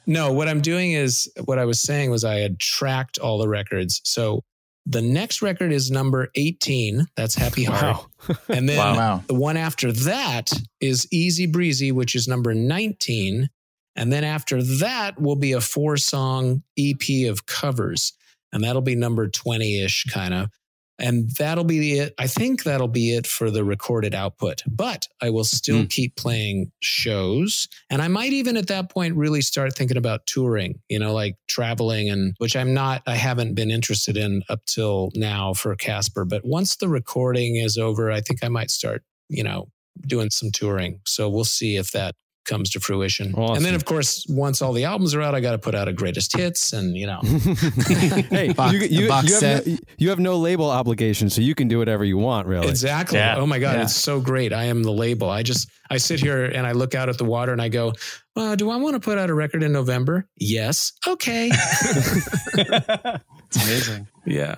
no what I'm doing is what I was saying was I had tracked all the records. So the next record is number 18. That's Happy Heart. Wow. and then wow. the one after that is Easy Breezy, which is number 19. And then after that will be a four song EP of covers. And that'll be number 20 ish, kind of. And that'll be it. I think that'll be it for the recorded output, but I will still mm. keep playing shows. And I might even at that point really start thinking about touring, you know, like traveling and which I'm not, I haven't been interested in up till now for Caspar. But once the recording is over, I think I might start, you know, doing some touring. So we'll see if that comes to fruition. Awesome. And then, of course, once all the albums are out, I got to put out a greatest hits, and you know, hey, box, you, you, you, have no, you, have no, label obligation, so you can do whatever you want, really. Exactly. Yeah. Oh my god, yeah. it's so great. I am the label. I just I sit here and I look out at the water and I go, well, do I want to put out a record in November? Yes. Okay. it's amazing. Yeah.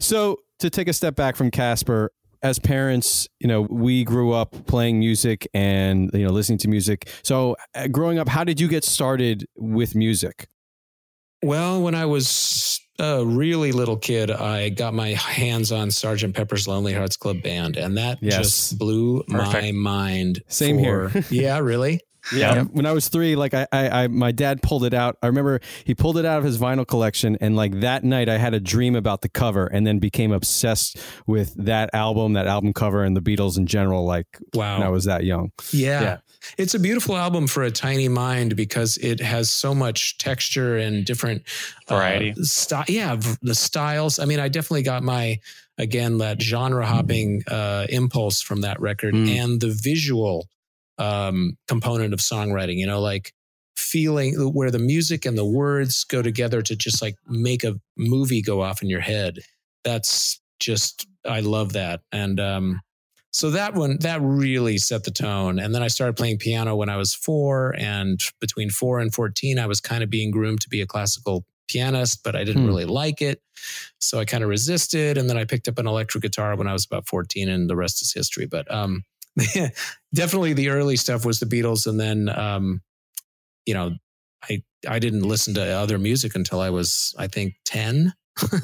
So to take a step back from Caspar, as parents, you know, we grew up playing music and you know listening to music. So, uh, growing up, how did you get started with music? Well, when I was a really little kid, I got my hands on Sergeant Pepper's Lonely Hearts Club Band, and that yes. just blew Perfect. my mind. Same for, here. yeah, really. Yeah. Yep. When I was three, like I, I, I, my dad pulled it out. I remember he pulled it out of his vinyl collection, and like that night, I had a dream about the cover, and then became obsessed with that album, that album cover, and the Beatles in general. Like wow, when I was that young. Yeah. yeah. It's a beautiful album for a tiny mind because it has so much texture and different uh, variety. Uh, st- yeah, the styles. I mean, I definitely got my again that genre hopping uh, impulse from that record mm. and the visual um, component of songwriting, you know, like feeling where the music and the words go together to just like make a movie go off in your head. That's just, I love that. And, um, so that one, that really set the tone. And then I started playing piano when I was four. And between four and 14, I was kind of being groomed to be a classical pianist, but I didn't hmm. really like it. So I kind of resisted. And then I picked up an electric guitar when I was about 14, and the rest is history. But um, definitely the early stuff was the Beatles, and then um, you know, I I didn't listen to other music until I was I think ten.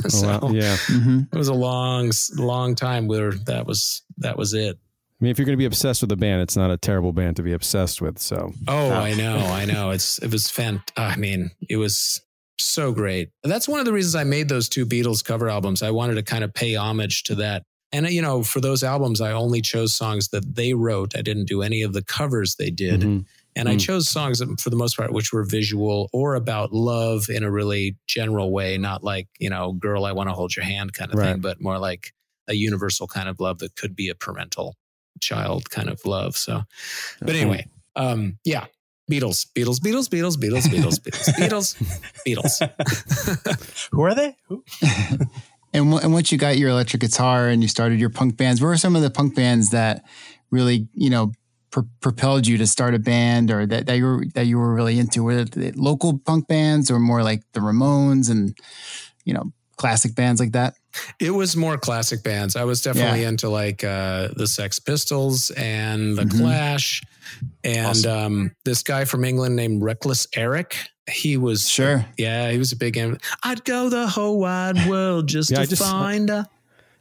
so oh, wow. yeah, mm-hmm. it was a long long time where that was that was it. I mean, if you're going to be obsessed with a band, it's not a terrible band to be obsessed with. So, oh, I know, I know. It's it was fan. I mean, it was so great. That's one of the reasons I made those two Beatles cover albums. I wanted to kind of pay homage to that and, you know, for those albums, I only chose songs that they wrote. I didn't do any of the covers they did. Mm-hmm. And mm. I chose songs for the most part, which were visual or about love in a really general way, not like, you know, girl, I want to hold your hand kind of right. thing, but more like a universal kind of love that could be a parental child kind of love. So, but anyway, um, yeah, Beatles, Beatles, Beatles, Beatles, Beatles, Beatles, Beatles, Beatles, Beatles. Who are they? And, w- and once you got your electric guitar and you started your punk bands, what were some of the punk bands that really, you know, pr- propelled you to start a band or that, that you were that you were really into? Were it local punk bands or more like the Ramones and you know classic bands like that? It was more classic bands. I was definitely yeah. into like uh, the Sex Pistols and the mm-hmm. Clash, and awesome. um, this guy from England named Reckless Eric. He was sure, yeah, he was a big. I'd go the whole wide world just yeah, to just, find a.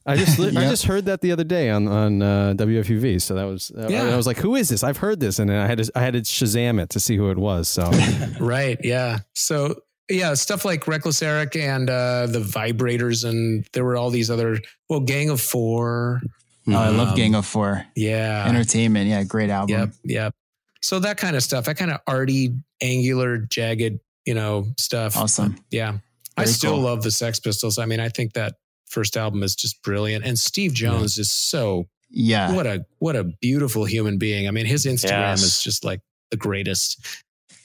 I just I just heard that the other day on on uh, WFUV. So that was uh, yeah. I was like, "Who is this?" I've heard this, and I had to, I had to Shazam it to see who it was. So right, yeah. So yeah, stuff like Reckless Eric and uh, the Vibrators, and there were all these other well, Gang of Four. Oh, I love Gang of Four. Yeah, entertainment. Yeah, great album. Yep, yep. So that kind of stuff, that kind of arty, angular, jagged, you know, stuff. Awesome. Yeah, Very I still cool. love the Sex Pistols. I mean, I think that first album is just brilliant, and Steve Jones yeah. is so yeah. What a what a beautiful human being. I mean, his Instagram yes. is just like the greatest.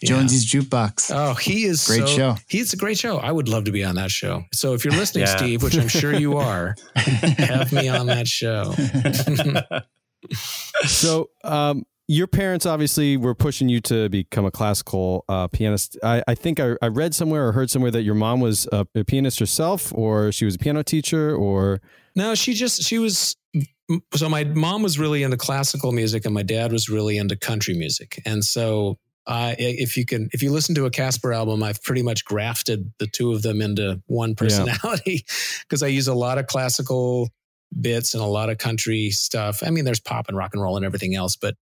Jonesy's Jukebox. Oh, he is great so, show. He's a great show. I would love to be on that show. So if you're listening, yeah. Steve, which I'm sure you are, have me on that show. so, um, your parents obviously were pushing you to become a classical uh, pianist. I, I think I, I, read somewhere or heard somewhere that your mom was a, a pianist herself, or she was a piano teacher, or no, she just she was so my mom was really into classical music and my dad was really into country music and so uh, if you can, if you listen to a Caspar album, I've pretty much grafted the two of them into one personality because yeah. I use a lot of classical bits and a lot of country stuff. I mean, there's pop and rock and roll and everything else, but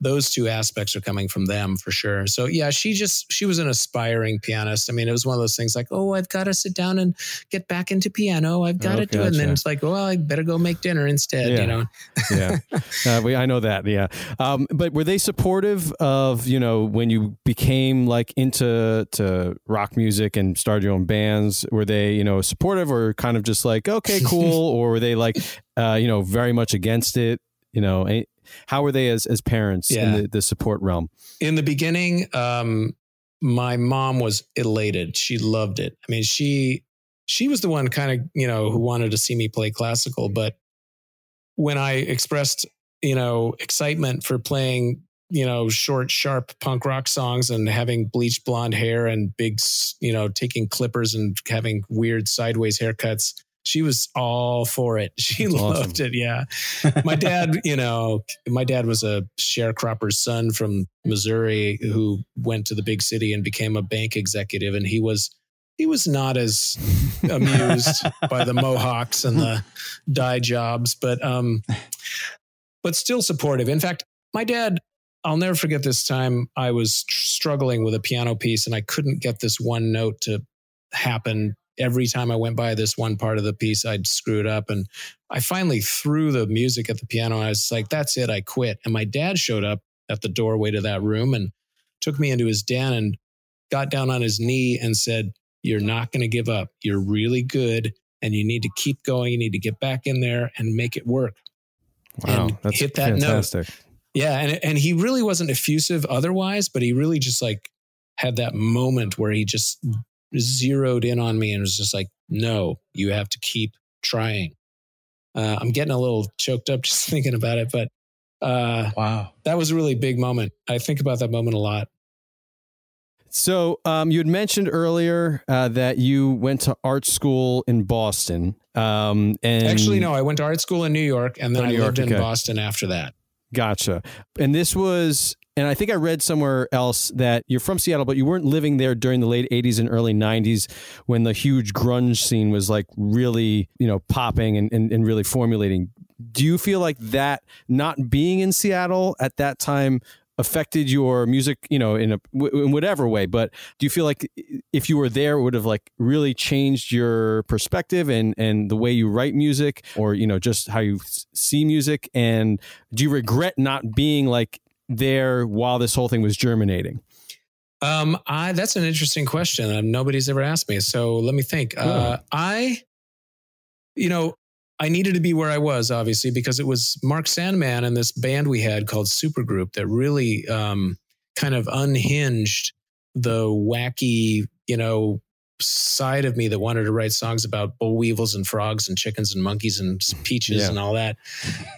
those two aspects are coming from them for sure. So yeah, she just she was an aspiring pianist. I mean, it was one of those things like, oh, I've got to sit down and get back into piano. I've got oh, to do it. And then it's like, well, I better go make dinner instead. Yeah. You know. yeah, uh, we, I know that. Yeah, um, but were they supportive of you know when you became like into to rock music and started your own bands? Were they you know supportive or kind of just like okay, cool, or were they like uh, you know very much against it? You know, how were they as as parents yeah. in the, the support realm? In the beginning, um, my mom was elated. She loved it. I mean, she she was the one kind of you know who wanted to see me play classical. But when I expressed you know excitement for playing you know short sharp punk rock songs and having bleached blonde hair and big you know taking clippers and having weird sideways haircuts she was all for it. She That's loved awesome. it. Yeah. My dad, you know, my dad was a sharecropper's son from Missouri who went to the big city and became a bank executive. And he was, he was not as amused by the Mohawks and the dye jobs, but, um, but still supportive. In fact, my dad, I'll never forget this time I was struggling with a piano piece and I couldn't get this one note to happen every time I went by this one part of the piece, I'd screw it up. And I finally threw the music at the piano. I was like, that's it. I quit. And my dad showed up at the doorway to that room and took me into his den and got down on his knee and said, You're not going to give up. You're really good. And you need to keep going. You need to get back in there and make it work. Wow. And that's hit that fantastic. note. Yeah. And, and he really wasn't effusive otherwise, but he really just like had that moment where he just zeroed in on me and was just like, no, you have to keep trying. Uh, I'm getting a little choked up just thinking about it, but uh, wow, that was a really big moment. I think about that moment a lot. So um, you had mentioned earlier uh, that you went to art school in Boston. Um, and actually, no, I went to art school in New York, and then oh, I lived York, in okay. Boston after that. Gotcha. And this was and I think I read somewhere else that you're from Seattle, but you weren't living there during the late 80s and early 90s when the huge grunge scene was like really, you know, popping and, and, and really formulating. Do you feel like that not being in Seattle at that time affected your music, you know, in a in whatever way. But do you feel like if you were there, it would have like really changed your perspective and and the way you write music, or you know, just how you see music? And do you regret not being like there while this whole thing was germinating? Um, I that's an interesting question. Um, nobody's ever asked me, so let me think. Cool. Uh, I, you know, I needed to be where I was, obviously, because it was Mark Sandman and this band we had called Supergroup that really um, kind of unhinged the wacky, you know, side of me that wanted to write songs about boll weevils and frogs and chickens and monkeys and peaches yeah. and all that.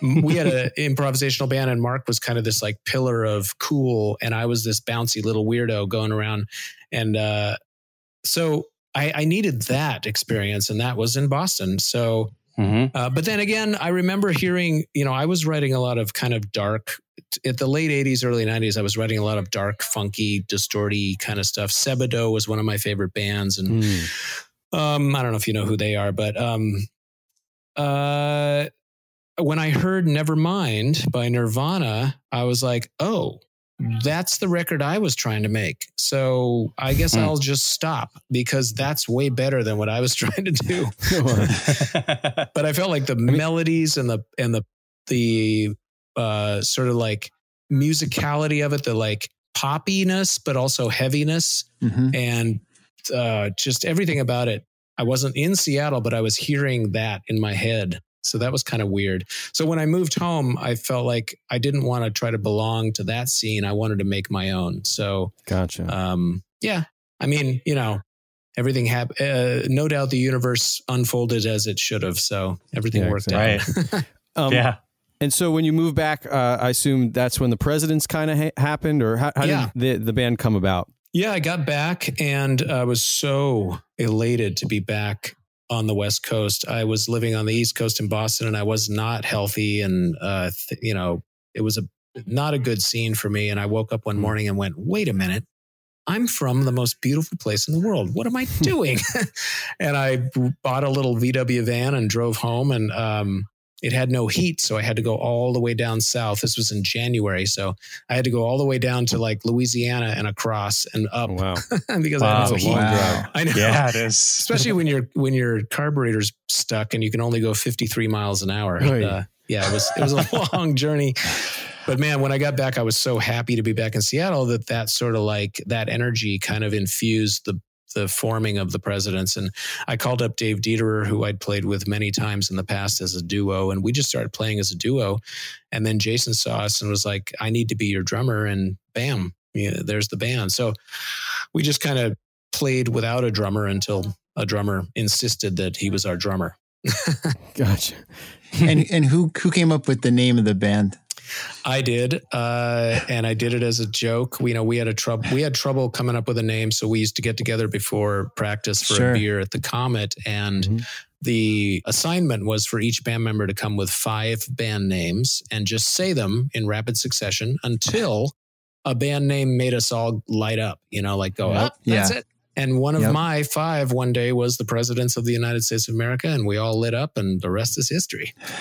we had an improvisational band, and Mark was kind of this like pillar of cool, and I was this bouncy little weirdo going around. And uh, so I, I needed that experience, and that was in Boston. So, mm-hmm. uh, but then again, I remember hearing, you know, I was writing a lot of kind of dark at the late 80s early 90s i was writing a lot of dark funky distorty kind of stuff Sebadoh was one of my favorite bands and mm. um, i don't know if you know who they are but um, uh, when i heard nevermind by nirvana i was like oh that's the record I was trying to make. So I guess hmm. I'll just stop because that's way better than what I was trying to do. but I felt like the melodies and the and the the uh, sort of like musicality of it, the like poppiness, but also heaviness, mm-hmm. and uh, just everything about it. I wasn't in Seattle, but I was hearing that in my head so that was kind of weird. So when I moved home, I felt like I didn't want to try to belong to that scene. I wanted to make my own. So gotcha. Um, yeah, I mean, you know, everything happened. Uh, no doubt the universe unfolded as it should have. So everything yeah, worked exactly. out. Right. um, yeah. And so when you move back, uh, I assume that's when the presidents kind of ha- happened, or how, how yeah. did the, the band come about? Yeah, I got back and I was so elated to be back on the West Coast. I was living on the East Coast in Boston, and I was not healthy, and uh, th- you know, it was a not a good scene for me. And I woke up one hmm. morning and went, "Wait a minute." I'm from the most beautiful place in the world. What am I doing? and I bought a little VW van and drove home. And um, it had no heat, so I had to go all the way down south. This was in January, so I had to go all the way down to like Louisiana and across and up. wow! because wow, I had no Wow. I know. Yeah, it is. Especially when your when your carburetor's stuck and you can only go 53 miles an hour. Uh, yeah, it was it was a long journey. But man, when I got back, I was so happy to be back in Seattle that that sort of like that energy kind of infused the the forming of the presidents. And I called up Dave Dederer, who I'd played with many times in the past as a duo, and we just started playing as a duo. And then Jason saw us and was like, "I need to be your drummer," and bam, you know, there's the band. So we just kind of played without a drummer until a drummer insisted that he was our drummer. gotcha. and and who who came up with the name of the band? I did, uh, and I did it as a joke. We, you know, we had a trouble. We had trouble coming up with a name, so we used to get together before practice for sure. a beer at the Comet, and mm-hmm. the assignment was for each band member to come with five band names and just say them in rapid succession until a band name made us all light up. You know, like go up. Oh, that's yeah. it. And one of yep. my five one day was the presidents of the United States of America, and we all lit up, and the rest is history.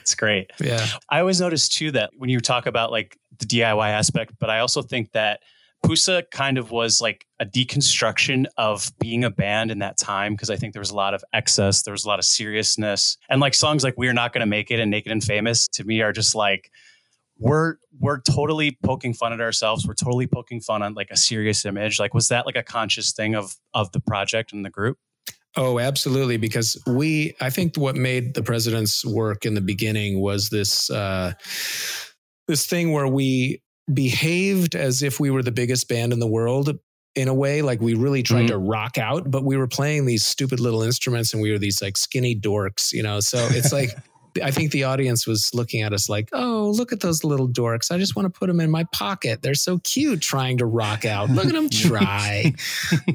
it's great. Yeah. I always notice too that when you talk about like the DIY aspect, but I also think that PUSA kind of was like a deconstruction of being a band in that time because I think there was a lot of excess, there was a lot of seriousness, and like songs like "We're Not Gonna Make It" and "Naked and Famous" to me are just like we're we're totally poking fun at ourselves. We're totally poking fun on like a serious image. Like, was that like a conscious thing of of the project and the group? Oh, absolutely. Because we, I think what made the president's work in the beginning was this uh, this thing where we behaved as if we were the biggest band in the world in a way like we really tried mm-hmm. to rock out but we were playing these stupid little instruments and we were these like skinny dorks you know so it's like I think the audience was looking at us like, oh, look at those little dorks. I just want to put them in my pocket. They're so cute trying to rock out. Look at them try.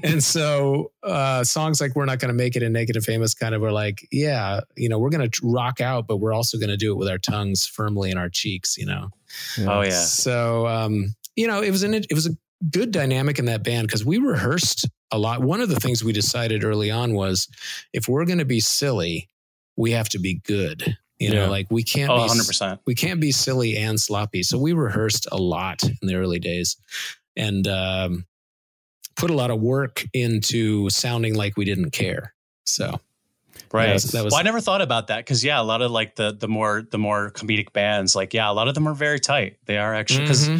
and so uh, songs like We're Not Going to Make It and Naked and Famous kind of were like, yeah, you know, we're going to rock out, but we're also going to do it with our tongues firmly in our cheeks, you know? Oh, yeah. So, um, you know, it was an, it was a good dynamic in that band because we rehearsed a lot. One of the things we decided early on was if we're going to be silly, we have to be good. You yeah. know, like we can't oh, be 100%. we can't be silly and sloppy. So we rehearsed a lot in the early days and um, put a lot of work into sounding like we didn't care. So Right. That was, that was, well, I never thought about that because yeah, a lot of like the the more the more comedic bands, like yeah, a lot of them are very tight. They are actually because mm-hmm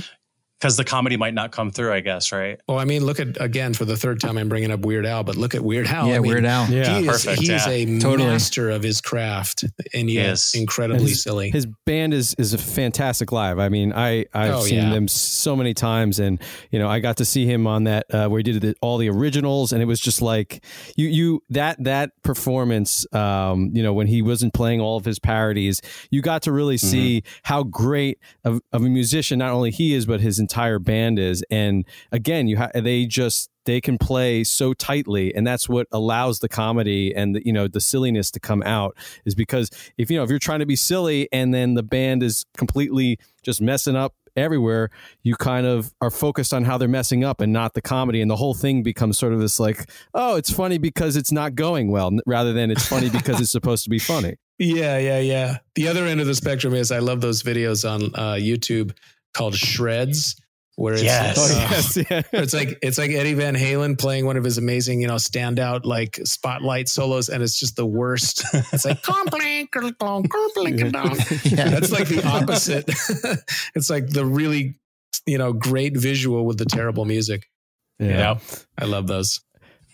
because the comedy might not come through, I guess, right? Well, I mean, look at again for the third time I'm bringing up Weird Al, but look at Weird Al. Yeah, I mean, Weird Al. Yeah, he is, perfect. He is a totally. master of his craft, and yet yes. incredibly his, silly. His band is is a fantastic live. I mean, I I've oh, seen yeah. them so many times, and you know, I got to see him on that uh, where he did the, all the originals, and it was just like you you that that performance. Um, you know, when he wasn't playing all of his parodies, you got to really mm-hmm. see how great of, of a musician not only he is, but his entire band is. And again, you ha- they just they can play so tightly and that's what allows the comedy and the, you know the silliness to come out is because if you know if you're trying to be silly and then the band is completely just messing up everywhere you kind of are focused on how they're messing up and not the comedy. And the whole thing becomes sort of this like oh it's funny because it's not going well rather than it's funny because it's supposed to be funny. Yeah yeah yeah. The other end of the spectrum is i love those videos on uh, youtube called shreds where it's yes. Uh, oh, yes, yeah. it's like it's like Eddie Van Halen playing one of his amazing, you know, standout like spotlight solos, and it's just the worst. It's like yeah. that's like the opposite. it's like the really, you know, great visual with the terrible music. Yeah, yeah. I love those.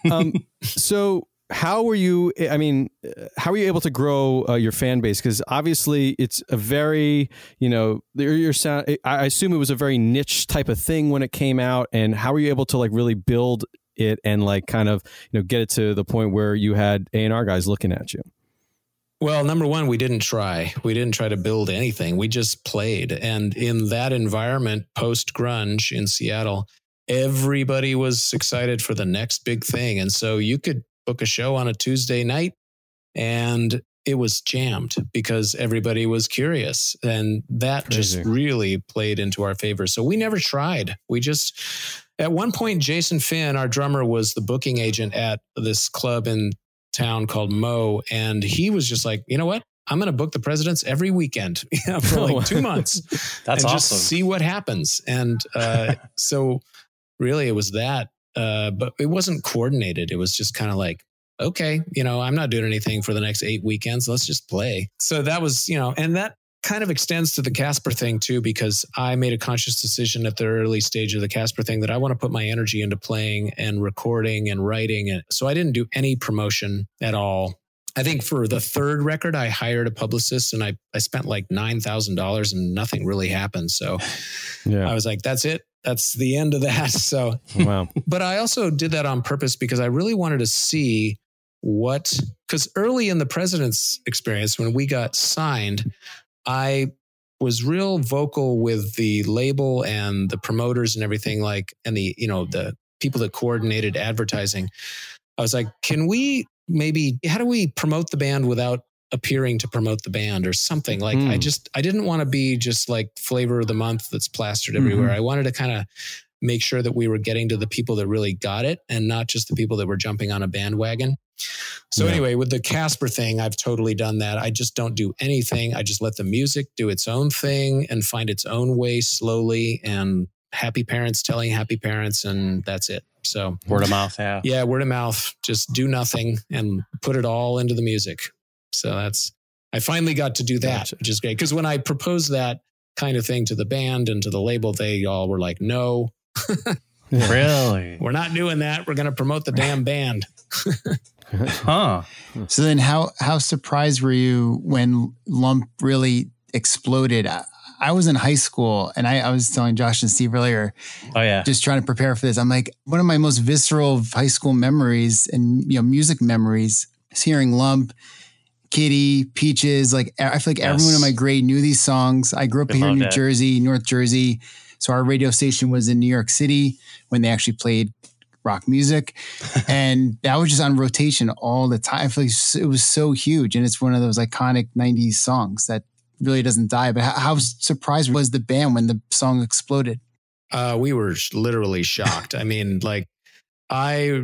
Um, so how were you i mean how were you able to grow uh, your fan base because obviously it's a very you know your sound i assume it was a very niche type of thing when it came out and how were you able to like really build it and like kind of you know get it to the point where you had a&r guys looking at you well, number one, we didn't try. We didn't try to build anything. We just played. And in that environment, post grunge in Seattle, everybody was excited for the next big thing. And so you could book a show on a Tuesday night and it was jammed because everybody was curious and that Crazy. just really played into our favor. So we never tried. We just at one point jason finn our drummer was the booking agent at this club in town called mo and he was just like you know what? I'm going to book the presidents every weekend for like two months that's and awesome. just see what happens. And uh, so really it was that uh, but it wasn't coordinated. It was just kind of like, okay, you know, I'm not doing anything for the next eight weekends. Let's just play. So that was, you know, and that kind of extends to the Caspar thing too, because I made a conscious decision at the early stage of the Caspar thing that I want to put my energy into playing and recording and writing. And so I didn't do any promotion at all. I think for the third record, I hired a publicist and I, I spent like $9,000 and nothing really happened. So yeah. I was like, that's it that's the end of that. So, wow. but I also did that on purpose because I really wanted to see what, because early in the president's experience, when we got signed, I was real vocal with the label and the promoters and everything like, and the, you know, the people that coordinated advertising. I was like, can we maybe, how do we promote the band without appearing to promote the band or something. Like mm. I hmm. just I didn't want to be just like flavor of the month that's plastered everywhere. Mm-hmm. I wanted to kind of make sure that we were getting to the people that really got it and not just the people that were jumping on a bandwagon. So yeah. anyway, with the Caspar thing, I've totally done that. I just don't do anything. I just let the music do its own thing and find its own way slowly and happy parents telling happy parents and that's it. So word of mouth, yeah. Yeah, word of mouth. Just do nothing and put it all into the music. So that's, I finally got to do that, gotcha. which is great. Because when I proposed that kind of thing to the band and to the label, they all were like, no. really? We're not doing that. We're going to promote the damn band. huh. So then how how surprised were you when Lump really exploded? I was in high school and I, I, was telling Josh and Steve earlier. Oh yeah. Just trying to prepare for this. I'm like, one of my most visceral high school memories and you know, music memories is hearing Lump Kitty, Peaches. Like I feel like yes. everyone in my grade knew these songs. I grew up here in New Jersey, North Jersey. So our radio station was in New York City when they actually played rock music. and that was just on rotation all the time. I feel like it was so huge. And it's one of those iconic 90s songs that really doesn't die. But how, how surprised was the band when the song exploded? Uh, we were literally shocked. I mean, like, I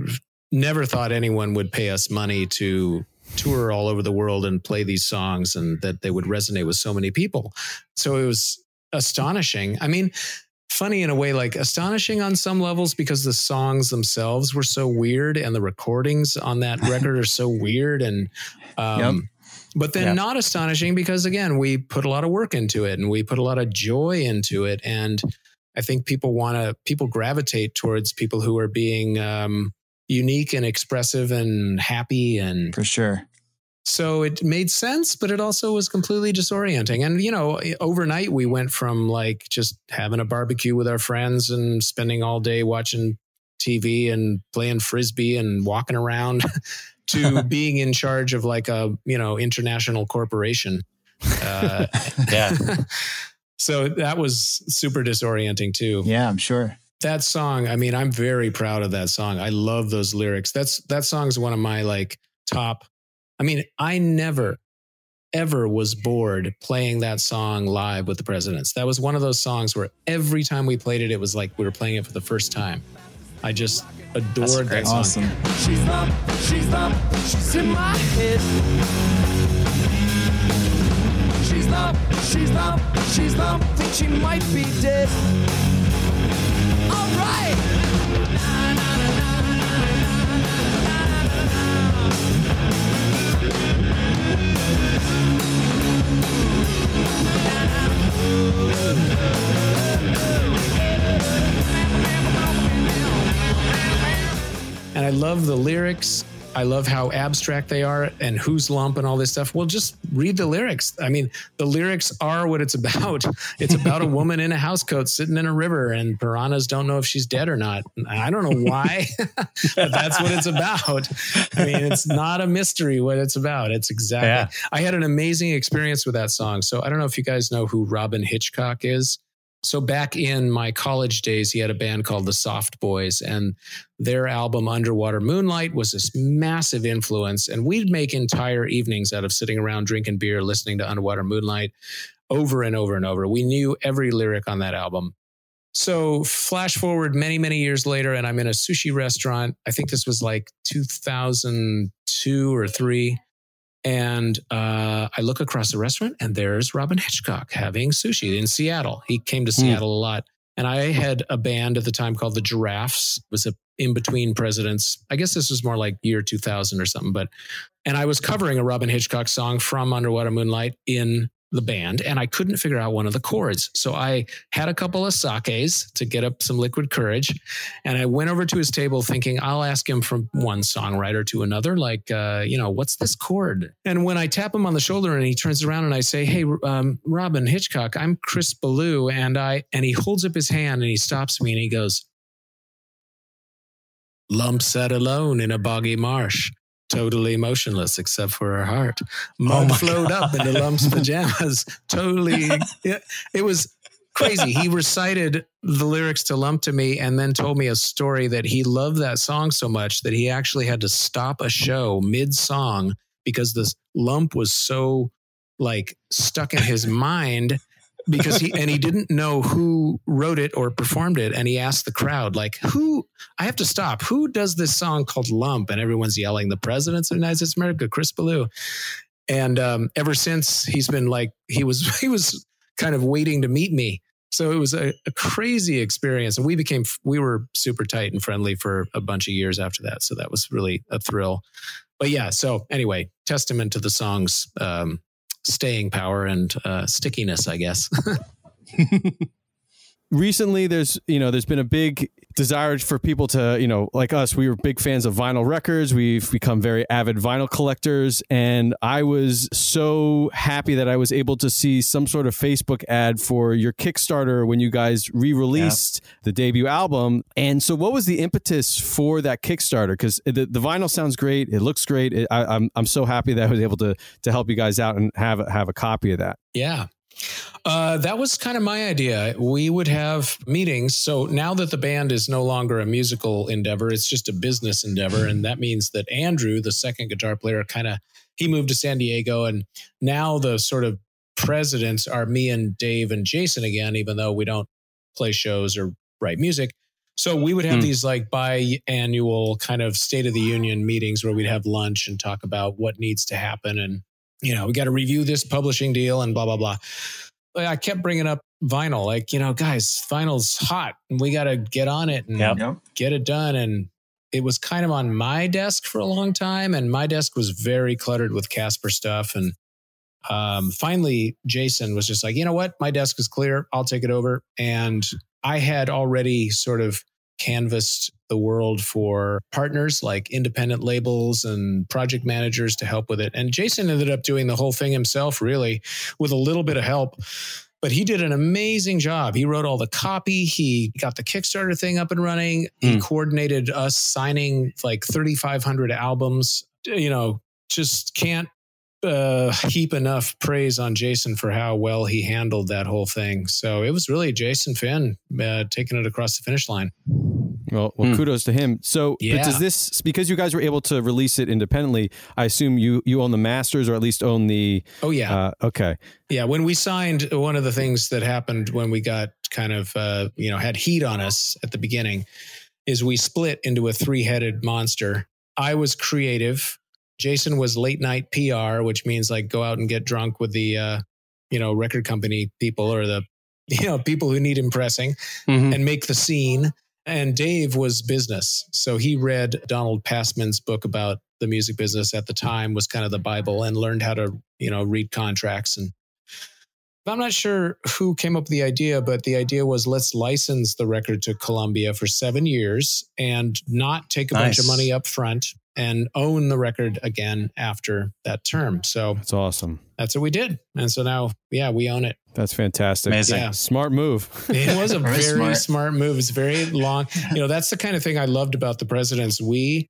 never thought anyone would pay us money to tour all over the world and play these songs and that they would resonate with so many people. So it was astonishing. I mean, funny in a way, like astonishing on some levels because the songs themselves were so weird and the recordings on that record are so weird. And, um, yep. But then yep. not astonishing because again, we put a lot of work into it and we put a lot of joy into it. And I think people want to, people gravitate towards people who are being, um, unique and expressive and happy and for sure. So it made sense, but it also was completely disorienting. And you know, overnight we went from like just having a barbecue with our friends and spending all day watching TV and playing frisbee and walking around to being in charge of like a, you know, international corporation. Uh, yeah. So that was super disorienting too. Yeah, I'm sure. That song, I mean, I'm very proud of that song. I love those lyrics. That's that song is one of my like top. I mean, I never ever was bored playing that song live with the presidents. That was one of those songs where every time we played it, it was like we were playing it for the first time. I just adored that song. Awesome. She's up, she's up, she's in my head. She's up, she's up, she's up, think she might be dead. All right. And I love the lyrics. I love how abstract they are and who's lump and all this stuff. Well, just read the lyrics. I mean, the lyrics are what it's about. It's about a woman in a housecoat sitting in a river, and piranhas don't know if she's dead or not. I don't know why, but that's what it's about. I mean, it's not a mystery what it's about. It's exactly. Yeah. I had an amazing experience with that song. So I don't know if you guys know who Robyn Hitchcock is. So back in my college days, he had a band called the Soft Boys, and their album Underwater Moonlight was this massive influence. And we'd make entire evenings out of sitting around drinking beer, listening to Underwater Moonlight over and over and over. We knew every lyric on that album. So flash forward many, many years later, and I'm in a sushi restaurant. I think this was like 2002 or three. And uh, I look across the restaurant, and there's Robyn Hitchcock having sushi in Seattle. He came to Seattle a lot. And I had a band at the time called the Giraffes. It was a in between presidents. I guess this was more like year 2000 or something. But and I was covering a Robyn Hitchcock song from Underwater Moonlight in the band, and I couldn't figure out one of the chords. So I had a couple of sakes to get up some liquid courage, and I went over to his table thinking I'll ask him from one songwriter to another, like uh, you know, what's this chord? And when I tap him on the shoulder and he turns around and I say, Hey, um, Robyn Hitchcock, I'm Chris Ballew, and I and he holds up his hand and he stops me and he goes, Lump sat alone in a boggy marsh totally motionless except for her heart. Oh Mud my flowed up into Lump's pajamas. Totally, it, it was crazy. He recited the lyrics to Lump to me and then told me a story that he loved that song so much that he actually had to stop a show mid song because this lump was so like stuck in his mind because he and he didn't know who wrote it or performed it. And he asked the crowd like who i have to stop. Who does this song called lump? And everyone's yelling the presidents of the united states of america chris ballew. And um, ever since he's been like he was he was kind of waiting to meet me. So it was a, a crazy experience. And we became we were super tight and friendly for a bunch of years after that. So that was really a thrill. But yeah so anyway testament to the song's um, staying power and uh, stickiness, I guess. recently there's you know there's been a big desire for people to you know like us we were big fans of vinyl records. We've become very avid vinyl collectors. And i was so happy that i was able to see some sort of facebook ad for your kickstarter when you guys re-released yeah. the debut album. And so what was the impetus for that kickstarter? Because the, the vinyl sounds great. It looks great. It, I, I'm, I'm so happy that i was able to to help you guys out and have have a copy of that. Yeah uh, that was kind of my idea. We would have meetings. So now that the band is no longer a musical endeavor, it's just a business endeavor. And that means that Andrew, the second guitar player, kind of he moved to San Diego. And now the sort of presidents are me and Dave and Jason again, even though we don't play shows or write music. So we would have mm. these like biannual kind of state of the union meetings where we'd have lunch and talk about what needs to happen and you know, we got to review this publishing deal and blah, blah, blah. But I kept bringing up vinyl, like, you know, guys, vinyl's hot and we got to get on it and yep. get it done. And it was kind of on my desk for a long time. And my desk was very cluttered with Caspar stuff. And um, finally, Jason was just like, you know what? My desk is clear. I'll take it over. And I had already sort of canvassed the world for partners like independent labels and project managers to help with it. And Jason ended up doing the whole thing himself, really, with a little bit of help. But he did an amazing job. He wrote all the copy. He got the Kickstarter thing up and running. Mm. He hmm. coordinated us signing like 3,500 albums. You know, just can't uh, heap enough praise on Jason for how well he handled that whole thing. So it was really Jason Finn uh, taking it across the finish line. Well, well, hmm. kudos to him. So, yeah. but does this because you guys were able to release it independently? I assume you you own the masters or at least own the. Oh yeah. Uh, okay. Yeah, when we signed, one of the things that happened when we got kind of uh, you know had heat on us at the beginning is we split into a three headed monster. I was creative. Jason was late night PR, which means like go out and get drunk with the uh, you know record company people or the you know people who need impressing mm-hmm. and make the scene and Dave was business. So he read Donald Passman's book about the music business at the time was kind of the Bible and learned how to, you know, read contracts. And I'm not sure who came up with the idea, but the idea was let's license the record to Columbia for seven years and not take a nice. bunch of money up front and own the record again after that term. So that's awesome. That's what we did. And so now, yeah, we own it. That's fantastic. Amazing. Yeah. Smart move. it was a very, very smart. smart move. It's very long. You know, that's the kind of thing I loved about the presidents. We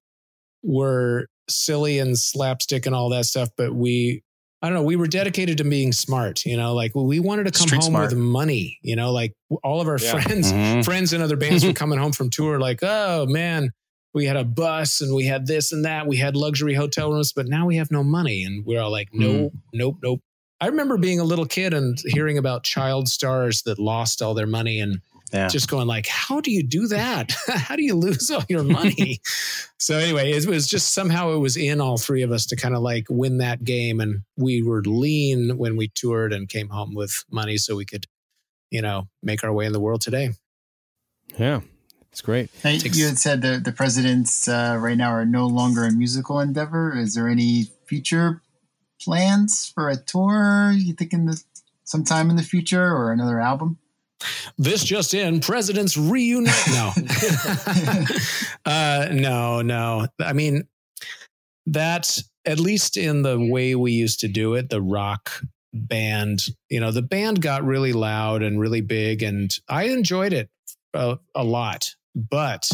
were silly and slapstick and all that stuff, but we I don't know. We were dedicated to being smart, you know, like we wanted to come Street home smart. with money, you know, like all of our yeah. friends, mm-hmm. friends and other bands were coming home from tour, like, oh man, we had a bus and we had this and that. We had luxury hotel rooms, but now we have no money. And we're all like, nope, mm. nope, nope. I remember being a little kid and hearing about child stars that lost all their money and yeah. just going like, how do you do that? how do you lose all your money? so anyway, it was just somehow it was in all three of us to kind of like win that game. And we were lean when we toured and came home with money so we could, you know, make our way in the world today. Yeah. It's great. Hey, you had said the the presidents uh, right now are no longer a musical endeavor. Is there any future plans for a tour? You thinking the sometime in the future or another album? This just in: presidents reunite. No, uh, no, no. I mean, that at least in the way we used to do it, the rock band. You know, the band got really loud and really big, and I enjoyed it a, a lot but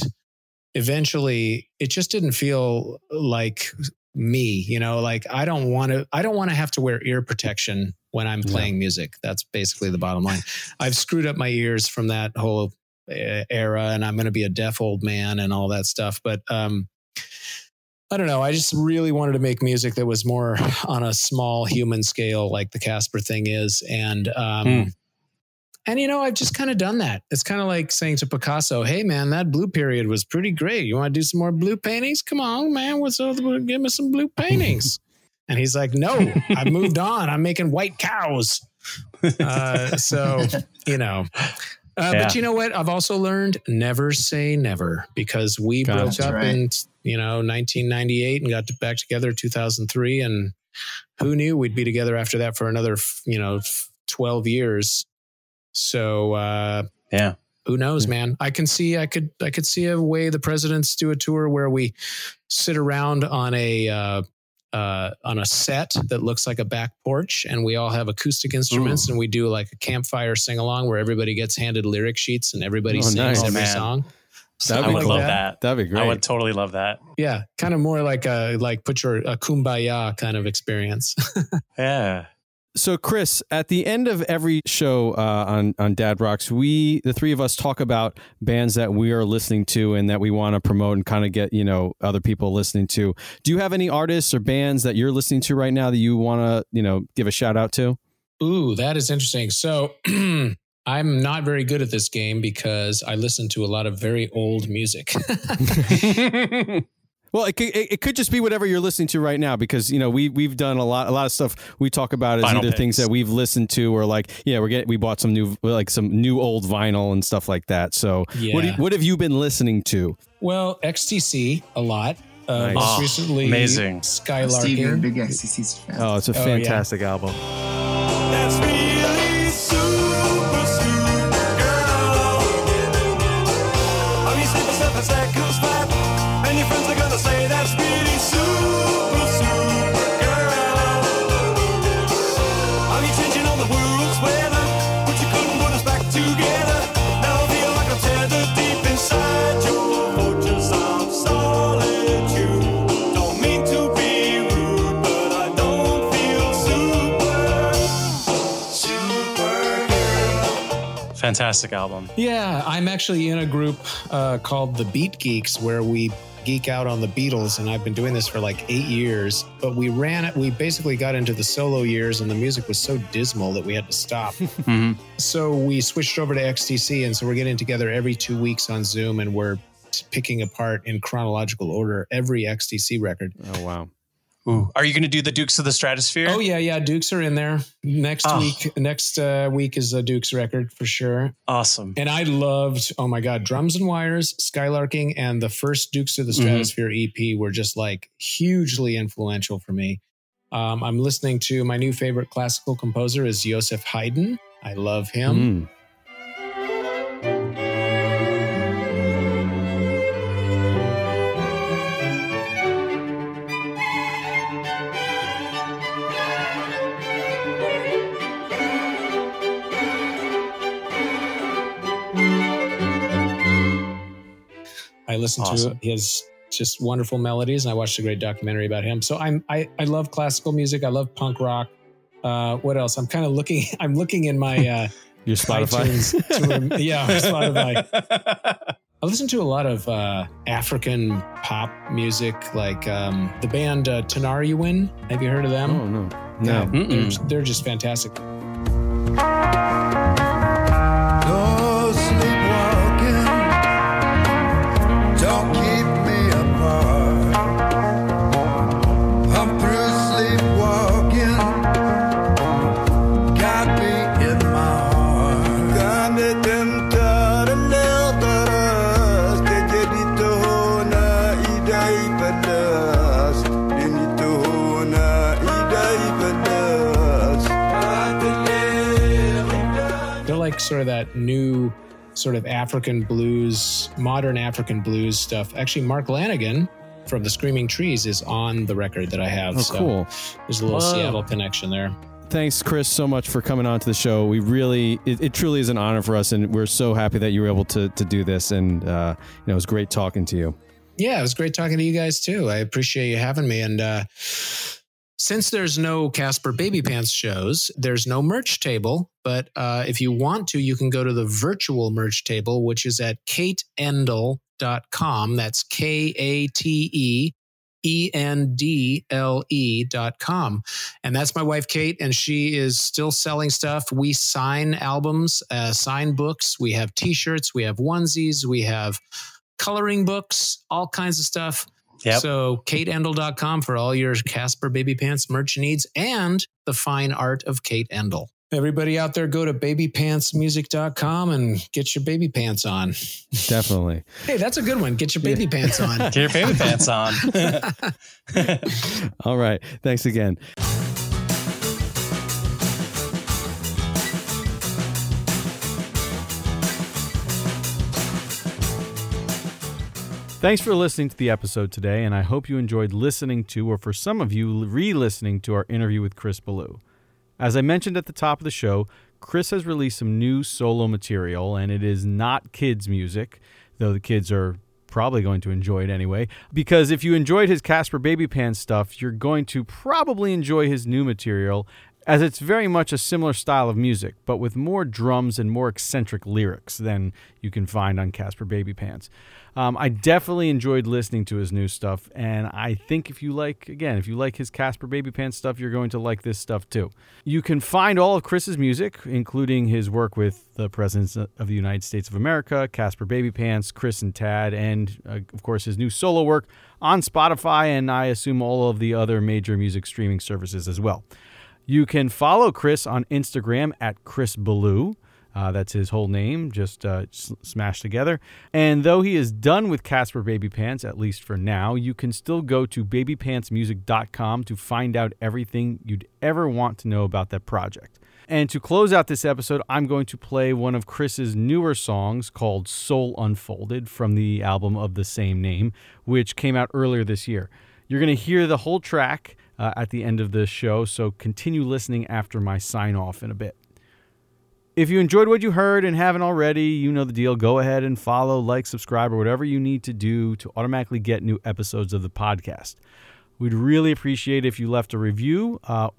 eventually it just didn't feel like me you know like i don't want to i don't want to have to wear ear protection when i'm playing music that's basically the bottom line i've screwed up my ears from that whole eh, era and i'm going to be a deaf old man and all that stuff but um I don't know. I just really wanted to make music that was more on a small human scale, like the Caspar thing is. And um, mm. And you know, I've just kind of done that. It's kind of like saying to Picasso, "Hey, man, that blue period was pretty great. You want to do some more blue paintings? Come on, man. What's up? Give me some blue paintings." and he's like, "No, I moved on. I'm making white cows." Uh, so you know. Uh, yeah. But you know what? I've also learned never say never because we God, broke up right. in you know 1998 and got to back together 2003, and who knew we'd be together after that for another you know 12 years. So uh, yeah, who knows, man? I can see I could I could see a way the presidents do a tour where we sit around on a uh, uh, on a set that looks like a back porch, and we all have acoustic instruments, Ooh. and we do like a campfire sing along where everybody gets handed lyric sheets and everybody oh, sings nice. every oh, song. That'd I would love that. that. That'd be great. I would totally love that. Yeah, kind of more like a like put your a kumbaya kind of experience. yeah. So, Chris, at the end of every show uh, on on Dad Rocks, we the three of us talk about bands that we are listening to and that we want to promote and kind of get you know other people listening to. Do you have any artists or bands that you're listening to right now that you want to you know give a shout out to? Ooh, that is interesting. So. I'm not very good at this game because I listen to a lot of very old music. Well, it could, it could just be whatever you're listening to right now because you know we we've done a lot a lot of stuff we talk about is vinyl either picks. things that we've listened to or like yeah we're getting we bought some new like some new old vinyl and stuff like that. So yeah. what you, what have you been listening to? Well, XTC a lot. Uh, nice. Most oh, recently, amazing. Skylarking. Steve, big XTC fan. Oh, it's a fantastic oh, yeah. album. Fantastic album. Yeah, I'm actually in a group uh, called the Beat Geeks where we geek out on the Beatles, and I've been doing this for like eight years. But we ran it, we basically got into the solo years, and the music was so dismal that we had to stop. mm-hmm. So we switched over to XTC, and so we're getting together every two weeks on Zoom, and we're picking apart in chronological order every XTC record. Oh, wow. Ooh. Are you going to do the Dukes of the Stratosphear? Oh yeah, yeah. Dukes are in there next oh. week. Next uh, week is a Dukes record for sure. Awesome. And I loved. Oh my god, drums and wires, skylarking, and the first Dukes of the mm-hmm. Stratosphear mm-hmm. EP were just like hugely influential for me. Um, I'm listening to my new favorite classical composer is Joseph Haydn. I love him. Mm. I listened awesome. to his just wonderful melodies, and I watched a great documentary about him. So I'm I, I love classical music. I love punk rock. Uh, what else? I'm kind of looking. I'm looking in my uh, your Spotify. to, yeah, Spotify. I listen to a lot of uh, African pop music, like um, the band uh, Tinariwen. Have you heard of them? Oh no, no, yeah, they're, they're just fantastic. Sort of that new sort of African blues, modern African blues stuff. Actually, Mark Lanegan from the Screaming Trees is on the record that I have. Oh, so cool. There's a little Whoa. Seattle connection there. Thanks, Chris, so much for coming on to the show. We really, it, it, truly is an honor for us, and we're so happy that you were able to to do this. And uh, you know, it was great talking to you. Yeah, it was great talking to you guys too. I appreciate you having me, and uh, since there's no Caspar Babypants shows, there's no merch table. But uh, if you want to, you can go to the virtual merch table, which is at kateendle.com. That's K A T E E N D L E dot com. And that's my wife, Kate, and she is still selling stuff. We sign albums, uh, sign books. We have t shirts, we have onesies, we have coloring books, all kinds of stuff. Yep. So kateendle.com for all your Caspar Babypants merch needs and the fine art of Kate Endle. Everybody out there, go to babypantsmusic.com and get your baby pants on. Definitely. hey, that's a good one. Get your baby pants on. Get your baby pants on. all right. Thanks again. Thanks for listening to the episode today, and I hope you enjoyed listening to, or for some of you, re listening to our interview with Chris Ballew. As I mentioned at the top of the show, Chris has released some new solo material, and it is not kids' music, though the kids are probably going to enjoy it anyway. Because if you enjoyed his Caspar Babypants stuff, you're going to probably enjoy his new material, as it's very much a similar style of music, but with more drums and more eccentric lyrics than you can find on Caspar Babypants. Um, I definitely enjoyed listening to his new stuff, and I think if you like, again, if you like his Caspar Babypants stuff, you're going to like this stuff too. You can find all of Chris's music, including his work with the Presidents of the United States of America, Caspar Babypants, Chris and Tad, and uh, of course his new solo work on Spotify, and I assume all of the other major music streaming services as well. You can follow Chris on Instagram at Chris Ballew. Uh, that's his whole name, just uh, smashed together. And though he is done with Caspar Babypants, at least for now, you can still go to babypantsmusic.com to find out everything you'd ever want to know about that project. And to close out this episode, I'm going to play one of Chris's newer songs called Soul Unfolded from the album of the same name, which came out earlier this year. You're going to hear the whole track uh, at the end of this show, so continue listening after my sign off in a bit. If you enjoyed what you heard and haven't already, you know the deal. Go ahead and follow, like, subscribe, or whatever you need to do to automatically get new episodes of the podcast. We'd really appreciate if you left a review uh,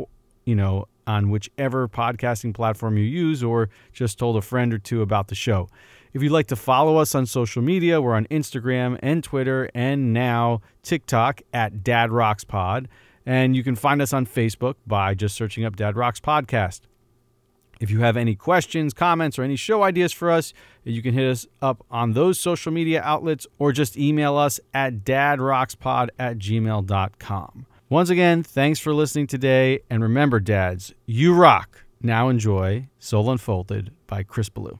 you know, on whichever podcasting platform you use, or just told a friend or two about the show. If you'd like to follow us on social media, we're on Instagram and Twitter and now TikTok at Dad Rocks Pod. And you can find us on Facebook by just searching up Dad Rocks Podcast. If you have any questions, comments, or any show ideas for us, you can hit us up on those social media outlets or just email us at dadrockspod at gmail.com. Once again, thanks for listening today. And remember, dads, you rock. Now enjoy Soul Unfolded by Chris Ballew.